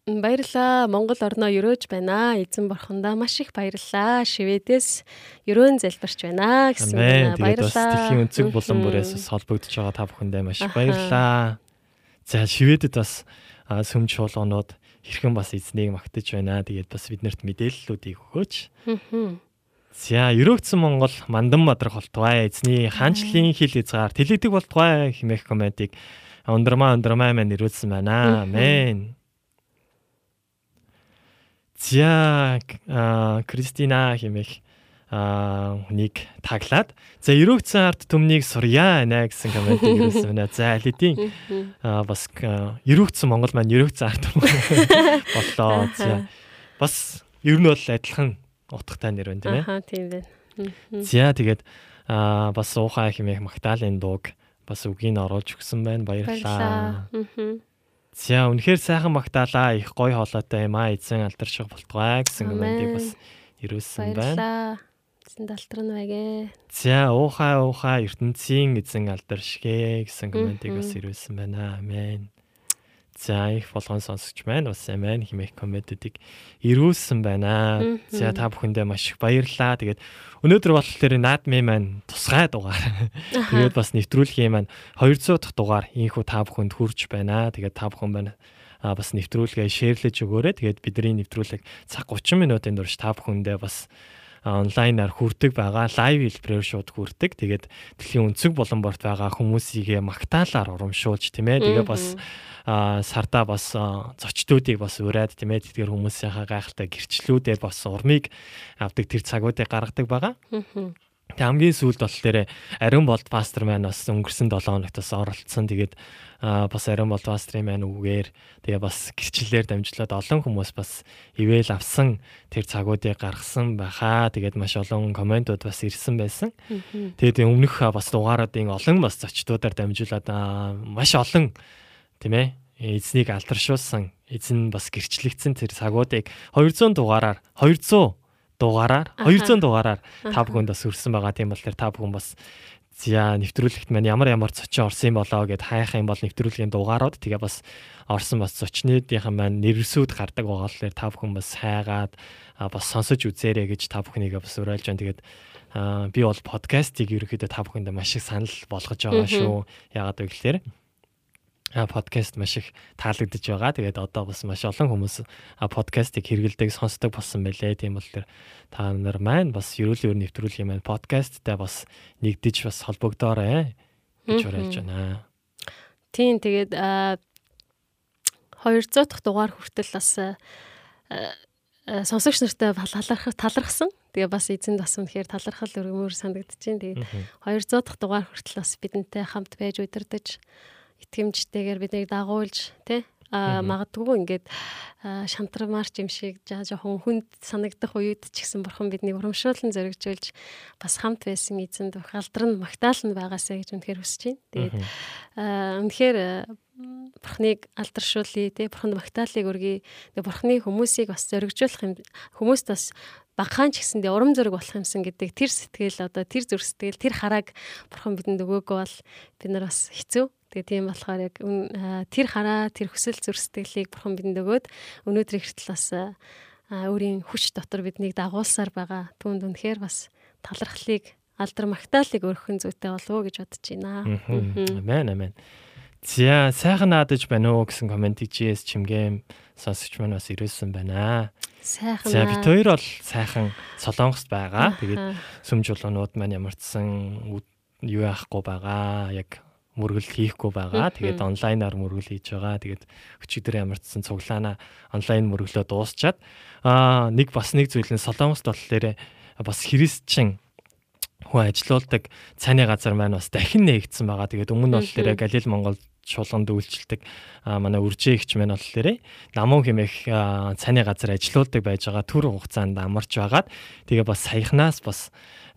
Баярлаа. Монгол орноо өрөөж байна. Эзэн борхондоо маш их баярлаа. Шведээс өрөөн залбирч байна гэсэн Баярлаа. дэлхийн өнцөг булан бүрээс бас холбогдож байгаа та бүхэндээ маш их баярлалаа. За Шведэд бас а, сүм чуулганууд хэрхэн бас эзнийг магтаж байна. Тэгээд бас биднэрт мэдээллүүдийг өгөөч. За өрөөгдсөн Монгол мандан мадрах болтугай эзний хаанчлалын хил хязгаар тэлэгдэг болтугай хэмээх комментиг ундрмаа ундрмаа маань ирүүлсэн байна. Амен. За а, Кристина хэмээх хүнийг таглаад за өрөөгдсөн арт түмнийг сурья нэ гэсэн комментиг ирүүлсэн байна. За алидийн а, бас өрөөгдсөн Монгол маань өрөөгдсөн арт боллоо. За бас ер нь бол адилхан утгатай нэр байна тийм ээ. Аха тийм байна. За тэгээд аа бас уухай хэмээх магтаалын дууг бас үгийг оруулж өгсөн байна. Баярлалаа. Баярлалаа. За үнэхээр сайхан магтаалаа. Их гоё хоолойтой юм аа. Эзэн алдарших болтугай гэсэн комментиг бас ирүүлсэн байна. Эзэн далтран байгээ. За уухай уухай ертөнцийн эзэн алдаршгэ гэсэн комментиг бас ирүүлсэн байна. Амен. За их болгон сонсогч маань бас амен хэмээх комментүүдийг ирүүлсэн байна. За та бүхэндээ маш их баярлалаа. Тэгээд өнөөдөр болохоор наадмын маань тусгай дугаар. Тэгээд бас нэвтрүүлгийн маань 200 дахь дугаар ийхүү та бүхэнд хүрч байна. Тэгээд та бүхэн байна а бас нэвтрүүлгээ шеэрлэж өгөөрэй. Тэгээд бидний нэвтрүүлэг цаг 30 минутын турш та бүхэндээ бас онлайнаар хүрдэг байгаа. Лайв хэлбэрээр шууд хүрдэг. Тэгээд дэлхийн өнцөг болон борт байгаа хүмүүсийгээ магтаалаар урамшуулж тийм ээ. Тэгээ бас сардаа бас зочдуудыг бас ураад тийм ээ. Тэгэхээр хүмүүсийнхаа гайхалтай гэрчлүүдээр бас урмыг авдаг тэр цагуудыг гаргадаг байгаа. Тэг хамгийн сүүлд болохоор Ариун болд пастор маань бас өнгөрсөн 7 хоногт бас оролцсон. Тэгээд бас Ариун болд пастрын маань үгээр тэгээ бас гэрчлэлээр дамжуулаад олон хүмүүс бас ивэл авсан тэр цагуудыг гаргасан байхаа. Тэгээд маш олон комментууд бас ирсэн байсан. Тэгээд өмнөх бас дугаараадын олон бас зочдуудаар дамжуулаад аа, маш олон тийм ээ эзнийг алдаршуулсан эзэн бас гэрчлэгдсэн тэр цагуудыг 200 дугаараар 200 дугаараар Аха. 200 дугаараар та бүхэнд бас хүрсэн байгаа тийм бол тэр та бүхэн бас зя нэвтрүүлэгт маань ямар ямар зочин орсон юм болоо гэд хайх юм бол нэвтрүүлгийн дугаарууд тэгээ бас орсон бас зочнуудынхаа маань нэрсүүд гардаг байгаа л та бүхэн бас хайгаад бас сонсож үзээрэй гэж та бүхнийг бас уриалж байна. Тэгээд би бол подкастыг ерөөхдөө та бүхэндээ маш их санал болгож байгаа шүү. Яагаад вэ гэхээр подкаст маш их таалагдж байгаа. Тэгээд одоо бас маш олон хүмүүс подкастыг хэрэгэлдэг, сонсдог болсон байлээ. Тийм бол тэр та нар маань бас ерөөлөөр нэвтрүүлэх юм байна. Подкасттай бас нэгдэж бас холбогдоорой гэж Мгм. уриалж байна. Тийм тэгээд аа, 200 дахь дугаар хүртэл бас сонсогч нартай талархах талархсан. Тэгээ бас эзэнд бас үнэхээр талархал өргөмөр санагдаж байна. Тэгээд Мгм. 200 дахь дугаар хүртэл бас бидэнтэй хамт байж удирдах итгэмжтэйгээр биднийг дагуулж тий а магадгүй ингээд аа, шантармаарч юм шиг жоохон хүнд санагдах үед ч гэсэн бурхан биднийг урамшуулан зоригжуулж бас хамт байсан эзэнд бүх алдар нь магтаал нь байгаасаа гэж үнэхээр хүсэж байна. Тэгээд үнэхээр бурхныг алдаршуулъя те бурханд магтаалыг өргөе. Тэгээ бурхны хүмүүсийг бас зоригжуулах юм хүмүүст бас багахан ч гэсэндээ урам зориг болох юмсан гэдэг тэр сэтгэл одоо тэр зүрх сэтгэл тэр харааг бурхан бидэнд өгөөгүй бол бид нар бас хэцүү. Тэгээ тийм болохоор яг тэр хараа тэр хүсэл зүрх сэтгэлийг бурхан бидэнд өгөөд өнөөдөр ихтэл бас өөрийн хүч дотор биднийг дагуулсаар байгаа. Түүнд үнэхээр бас талархлыг алдар магтаалыг өргөхөн зүйтэй болов уу гэж бодож байна. Амен амен. За сайхан наадаж байна уу гэсэн комент хийжээс чимгэм сонсогч маань бас ирүүлсэн байна. Сайхан. За бид хоёр бол сайхан солонгост байгаа. Тэгээд сүм жуулуунууд маань ямарчсан юу яахгүй байгаа. Яг мөргөл хийхгүй байгаа. Тэгээд онлайнаар мөргөл хийж байгаа. Тэгээд өчигдөр ямарчсан цуглаана онлайн мөргөлөө дуусчаад аа нэг бас нэг зүйл нь солонгост болохоор бас христчин хүн ажилуулдаг цайны газар маань бас дахин нээгдсэн байгаа. Тэгээд өмнө нь болохоор Галил Монгол чуулганд үйлчлдэг манай үржээ ихч мэн болохоор намун хэмээх цайны газар ажилуулдаг байж байгаа төр хугацаанд амарч байгаад тэгээ бас саяхнаас бас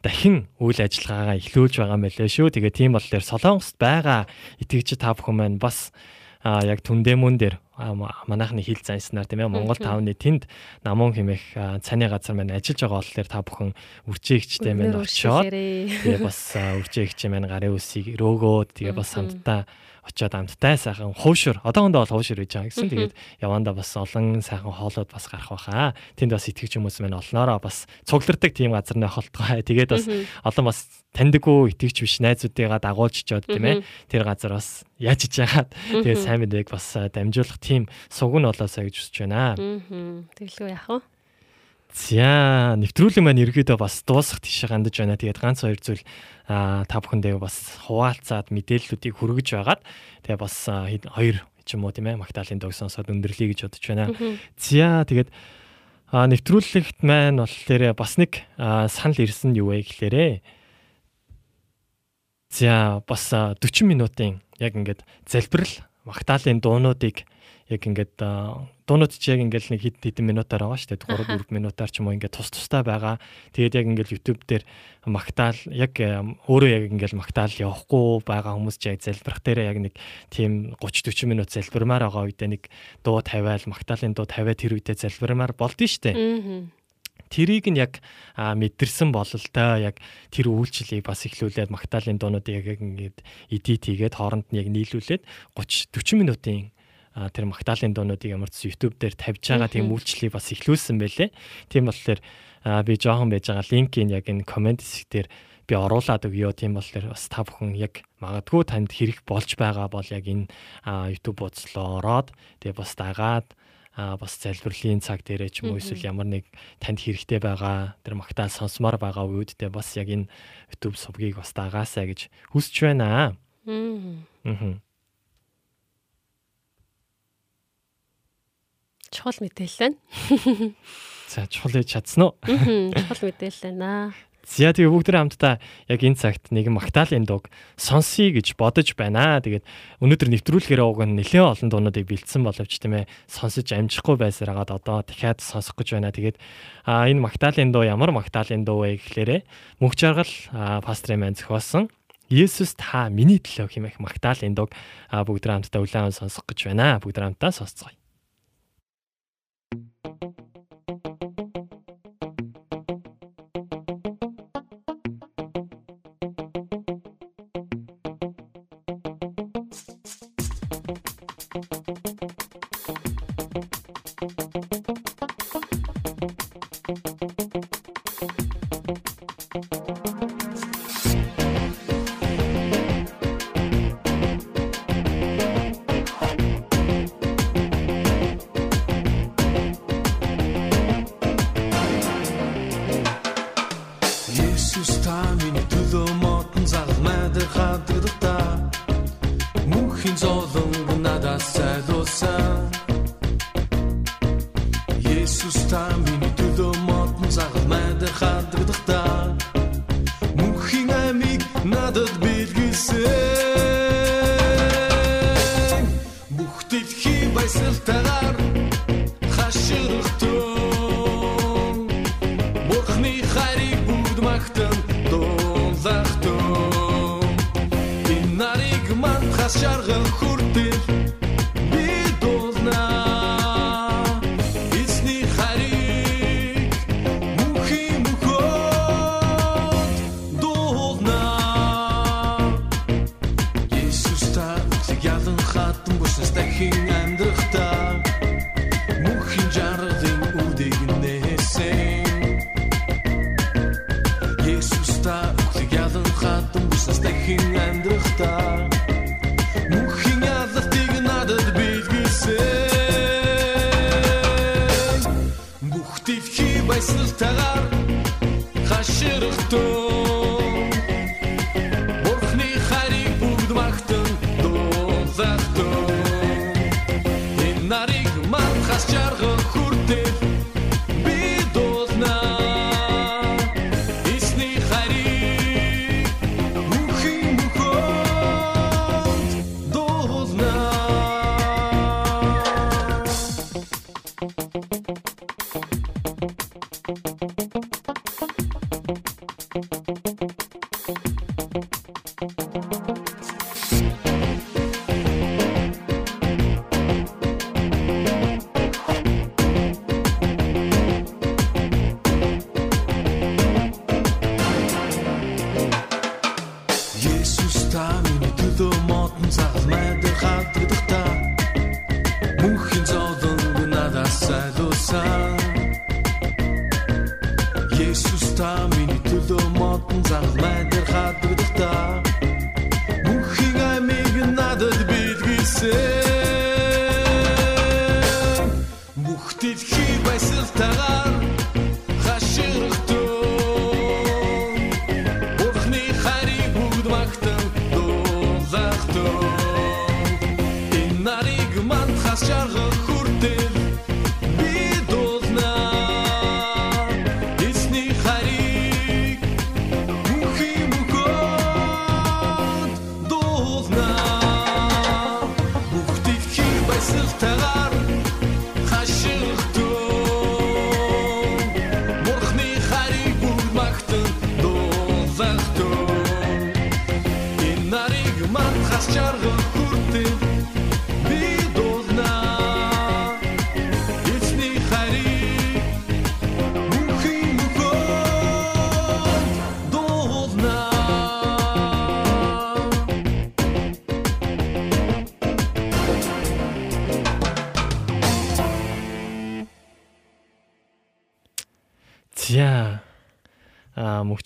дахин үйл ажиллагаагаа эхлүүлж байгаа мэлээ шүү. Тэгээ тийм болохоор Солонгост байгаа итгэгч та бүхэн маань бас а яг түндэмүн дээр манайхны хил занснаар тийм ээ Монгол тавны тэнд намун хэмээх цааны газар маань ажиллаж байгаа болохоор та бүхэн үржээгчтэй маань очиод тэгээ бас үржээгчтэй маань гарын үсийг рөөгөөд тэгээ бас хамтдаа очиод амттай сайхан хуушур одоохондоо бол хуушур гэж байгаа гэсэн. Тэгээд явандаа бас олон сайхан хоолууд бас гарах байхаа. Тэнд бас итгэж хүмүүс маань олноороо бас цуглардаг тийм газар нэ холтгоо. Тэгээд бас олон бас таньдаггүй итгэж биш найзуудыгаа дагуулж чод тийм ээ. Тэр газар бас яаж иж яагаад тэгээд сайн мэдээг бас дамжуулах тийм суг нь болоосаа гэж хүсэж байна. Аа. Тэглгүй яах вэ? За нэвтрүүлэг маань ерөөдөө бас дуусах тийш гандаж байна. Тэгээд ганц хоёр зүйл та бүхэндээ бас хуваалцаад мэдээллүүдийг хүргэж байгаад тэгээ бас хоёр ч юм уу тийм ээ Магдалины дог сонсоод өндөрлөе гэж бодож байна. За тэгээд нэвтрүүлэгт маань болохоор бас нэг санал ирсэн юу вэ гэхлээрээ За бас 40 минутын яг ингээд залбирал Магдалины дуунуудыг яг ингээд дуунууд чи яг ингээд нэг хэд хэдэн минутаар байгаа шүү дээ 3 4 минутаар ч юм уу ингээд тус тустай байгаа. Тэгээд яг ингээд YouTube дээр магтаал яг өөрөө яг ингээд магтаал явахгүй байгаа хүмүүс ч яг залбирах дээр яг нэг тийм 30 40 минут залбирмаар байгаа үедээ нэг дуу тавиал магтаалын дуу тавиад тэр үедээ залбирмаар болдсон шүү дээ. Тэрийг нь яг мэдэрсэн бололтой яг тэр үйлчлэлийг бас эхлүүлээд магтаалын дуунуудыг яг ингээд эдит хийгээд хооронд нь яг нийлүүлээд 30 40 минутын тэр Магдалины дуунуудыг ямар ч YouTube дээр тавьж байгаа тийм үйлчлэлийг бас эхлүүлсэн байлээ. Тийм болохоор би жоохон байж байгаа линкийг яг энэ комент хэсгээр би оруулаад өгье. Тийм болохоор бас та бүхэн яг магадгүй танд хэрэг болж байгаа бол яг энэ YouTube буудлаа ороод тэгээ бас дагаад а бас залбирлын цаг дээрээ ч юм уу эсвэл ямар нэг танд хэрэгтэй байгаа тэр магтаал сонсомоор байгаа үедээ бас яг энэ YouTube сувгийг бас дагаасаа гэж хүсэж байна. Аа. Чухал мэдээлэл байна. За чухал хийж чадсан уу? Чухал мэдээлэл байна. За тэгээ бүгдээ хамтдаа яг энэ цагт нэгэн Магдалины дуг сонсъё гэж бодож байна. Тэгээд өнөөдөр нэвтрүүлгээр ууг нь нэлээд олон дуунуудыг бэлдсэн боловч тийм ээ сонсож амжихгүй байсаар хагаад одоо дахиад сонсох гэж байна. Тэгээд а энэ Магдалины дуу ямар Магдалины дуу вэ гэхлээрэ мөнх жаргал пастрын маань зохиосон Есүс та миний төлөө хэмээх Магдалины дуг бүгдээ хамтдаа улаан сонсох гэж байна. Бүгдээ хамтдаа сонсцгоё. las chargen goed.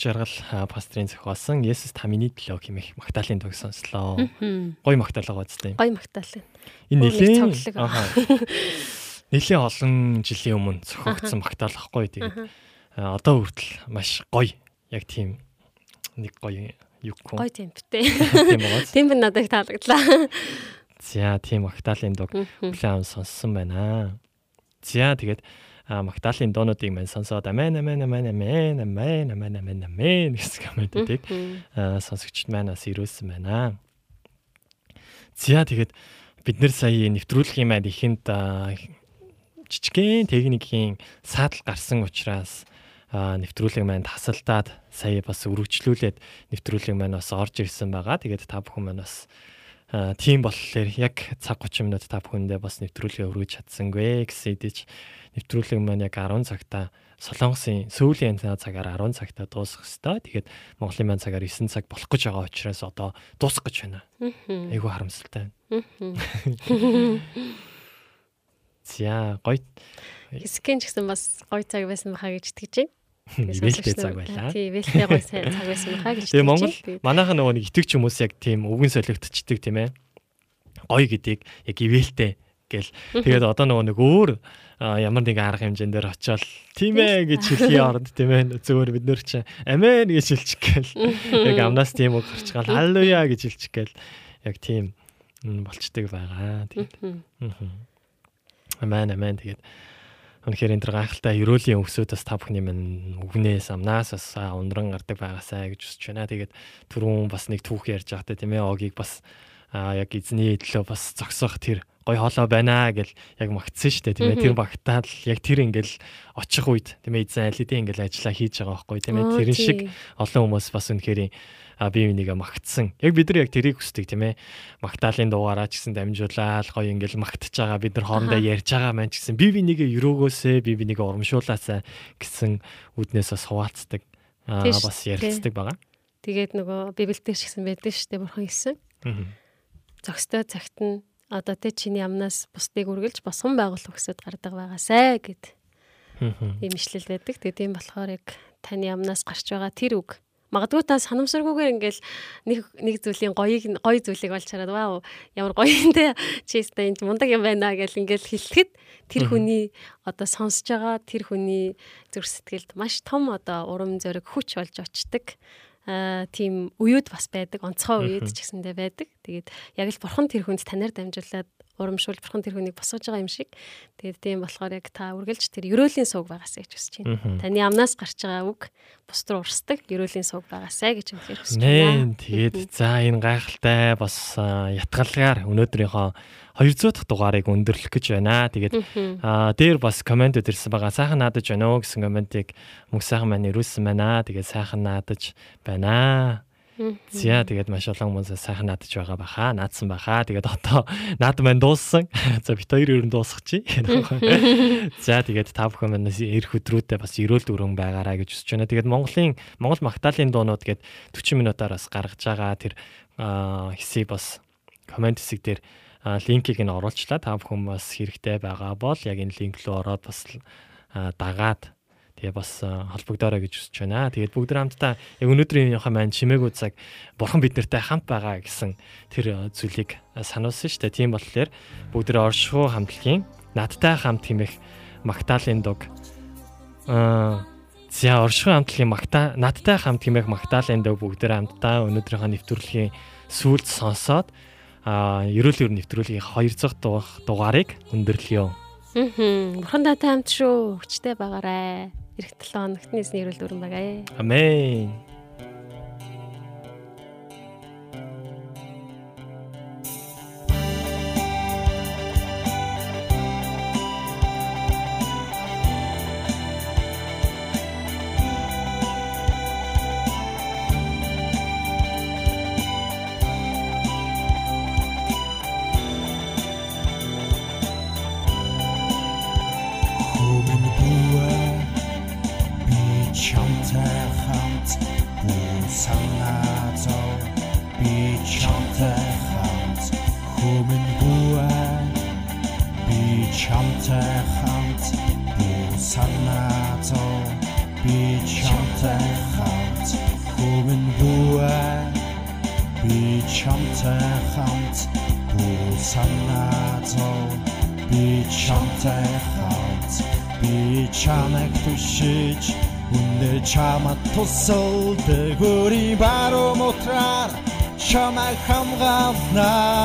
А мөнх жаргал а, пастрын зохиолсон Есүс та миний төлөө хэмэх магтаалын тог сонслоо. Гой магтаалгаа үстэй. Гой магтаал. Энэ нэлийн ааха. Нэлийн олон жилийн өмнө зохиогдсон магтаал ахгүй тэгээд одоо хүртэл маш гоё. Яг тийм нэг гоё юу гоо. Гой темптэй. Тийм байгаа. Темп нь надад их таалагдлаа. За тийм магтаалын дуг бүлээн сонссон байна. За тэгээд а магтаалын дуунуудыг мань сонсоод амен амен амен амен амен амен амен амен гэсэн комментүүдийг сонсогчд маань бас ирүүлсэн байна. За тэгээд бид нэр сая нэвтрүүлгийн маань ихэнд а, жижигхэн техникийн саатал гарсан учраас нэвтрүүлэг маань тасалдаад сая бас өргөжлүүлээд нэвтрүүлэг маань бас орж ирсэн байгаа. Тэгээд та бүхэн маань бас тийм болохоор яг цаг 30 минут та бүхэндээ бас нэвтрүүлгээ өргөж чадсангүй гэсэн идэж нэвтрүүлэг маань яг 10 цагта Солонгосын сүүлийн цагаар 10 цагта дуусах хэвээр. Тэгээд Монголын маань цагаар 9 цаг болох гэж байгаа учраас одоо дуусах гэж байна. Айгу харамсалтай байна. За гоё Хэсгэн ч гэсэн бас гой цаг байсан байхаа гэж итгэж байна. Нэлээд цаг байлаа. Тий, вэлтэй сайн цаг байсан байхаа гэж Тэгээ Монгол манайхан нөгөө нэг итгэвч хүмүүс яг тийм өвгөн солигдчихдаг тийм ээ. Гоё гэдгийг яг ивэлтэй гэл. Тэгээд одоо нөгөө нэг өөр ямар нэгэн арга хэмжээнд дээр очиод тийм ээ гэж хэлхий оронд тийм ээ зөвөр бид нэр чинь амен гэж хэлчих гээл. Яг амнаас тийм үг гарч гал халлелуя гэж хэлчих гээл. Яг тийм болчдөг байгаа. Тэгээд амен амен тэгээд Үнэхээр энэ төр гайхалтай ерөөлийн өксүүдээс та бүхний минь үгнээс амнаас бас ундран гардаг байгаасаа гэж хүсэж байна. Тэгээд түрүүн бас нэг түүх ярьж байхдаа тийм ээ огийг бас яг эзний төлөө бас зогсох тэр гой хоолой байна гэл яг магтсан шүү дээ тийм ээ тэр багтаал яг тэр ингээл очих үед тийм ээ эзэн аль хэдийн ингээл ажиллаа хийж байгаа байхгүй тийм ээ тэрэн шиг олон хүмүүс бас үнэхээр а бие бинийгээ магтсан. Яг бид нар яг тэрийг хүсдэг тийм ээ. Магтаалын дугаараа ч гэсэн дамжуулаад гоё ингээл магтж байгаа бид нар хоорондоо ярьж байгаа маань ч гэсэн бие бинийгээ өрөөгөөсөө бие бинийгээ урамшуулаасаа гэсэн үднээс бас хуваалцдаг. Аа бас ярилцдаг байгаа. Тэгээд нөгөө библиотек ч гэсэн байдаг шүү дээ бурхан хэлсэн. Мгм. Зөкстэй цагт нь одоо тэ чиний амнаас бусдыг үргэлж босгон байгуул өгсөд гардаг байгаасай гэд ийм ишлэл байдаг. Тэгээд тийм болохоор яг таны амнаас гарч байгаа тэр үг. Магадгүй та санамсаргүйгээр ингээл нэг нэг зүйлийн гоёыг гоё зүйлийг олж хараад вау ямар гоё юм те. Чи өстой энэ мундаг юм байна гэл ингээл хэлэхэд тэр хүний одоо сонсож байгаа тэр хүний зүрх сэтгэлд маш том одоо урам зориг хүч болж очдөг тийм үеуд бас байдаг онцгой үед ч гэсэндээ байдаг. Тэгээд яг л бурхан тэр хүнд танаар дамжуулаад урамшуул бурхан тэр хүнийг босгож байгаа юм шиг. Тэгээд тийм болохоор яг та үргэлж тэр ерөөлийн сууг байгаасаа гэж хүсэж байна. Таны амнаас гарч байгаа үг бус руу урсдаг ерөөлийн сууг байгаасаа гэж үнэхээр хүсэж байна. Тэгээд за энэ гайхалтай бас ятгалгаар өнөөдрийнхөө 200 дахь дугаарыг өндөрлөх гэж байна. Тэгээд аа дээр бас комментүүд ирсэн байгаа. Сайхан наадаж байна уу гэсэн комментиг мөнх сайхан маань ирүүлсэн байна. Тэгээд сайхан наадаж байна. Зя тэгээд маш олон хүмүүс сайхан наадаж байгаа баха. Наадсан баха. Тэгээд одоо наад маань дууссан. За бит хоёр ер нь дуусгачих. За тэгээд та бүхэн манаас эх өдрүүдэд бас эрүүл дүрэн байгаараа гэж хүсэж байна. Тэгээд Монголын Монгол магтаалын дуунууд гээд 40 минутаар бас гаргаж байгаа тэр хэсийг бас комент хэсэг дээр линкийг нь оруулчлаа. Та бүхэн бас хэрэгтэй байгаа бол яг энэ линк рүү ороод бас дагаад тэгээ бас холбогдоорой гэж хүсэж байна. Тэгээд бүгд хамтдаа яг өнөөдрийн явахаа маань чимээгүй цаг бурхан биднэртэй хамт байгаа гэсэн тэр зүйлийг сануулсан шүү дээ. Тийм болохоор бүгд оршихуу хамтлагийн надтай хамт химэх Магдалины дуг аа За оршихуй хамтлагийн магтаа надтай хамт химэх Магдалины дуг бүгд хамтдаа өнөөдрийнхөө нэвтрүүлгийн сүүлд сонсоод а ерөөл ер нэвтрүүлгийн 200 дугаар дугаарыг өндөрлөё. Аа. Бурхан татай хамт шүү. Хүчтэй байгаарай. Ирэх 7 хоногт нийсний ерөөл дүрэн байгаа. Амен. Тусалдаг өөрийн баруун мотраар чамайг хамгаалнаа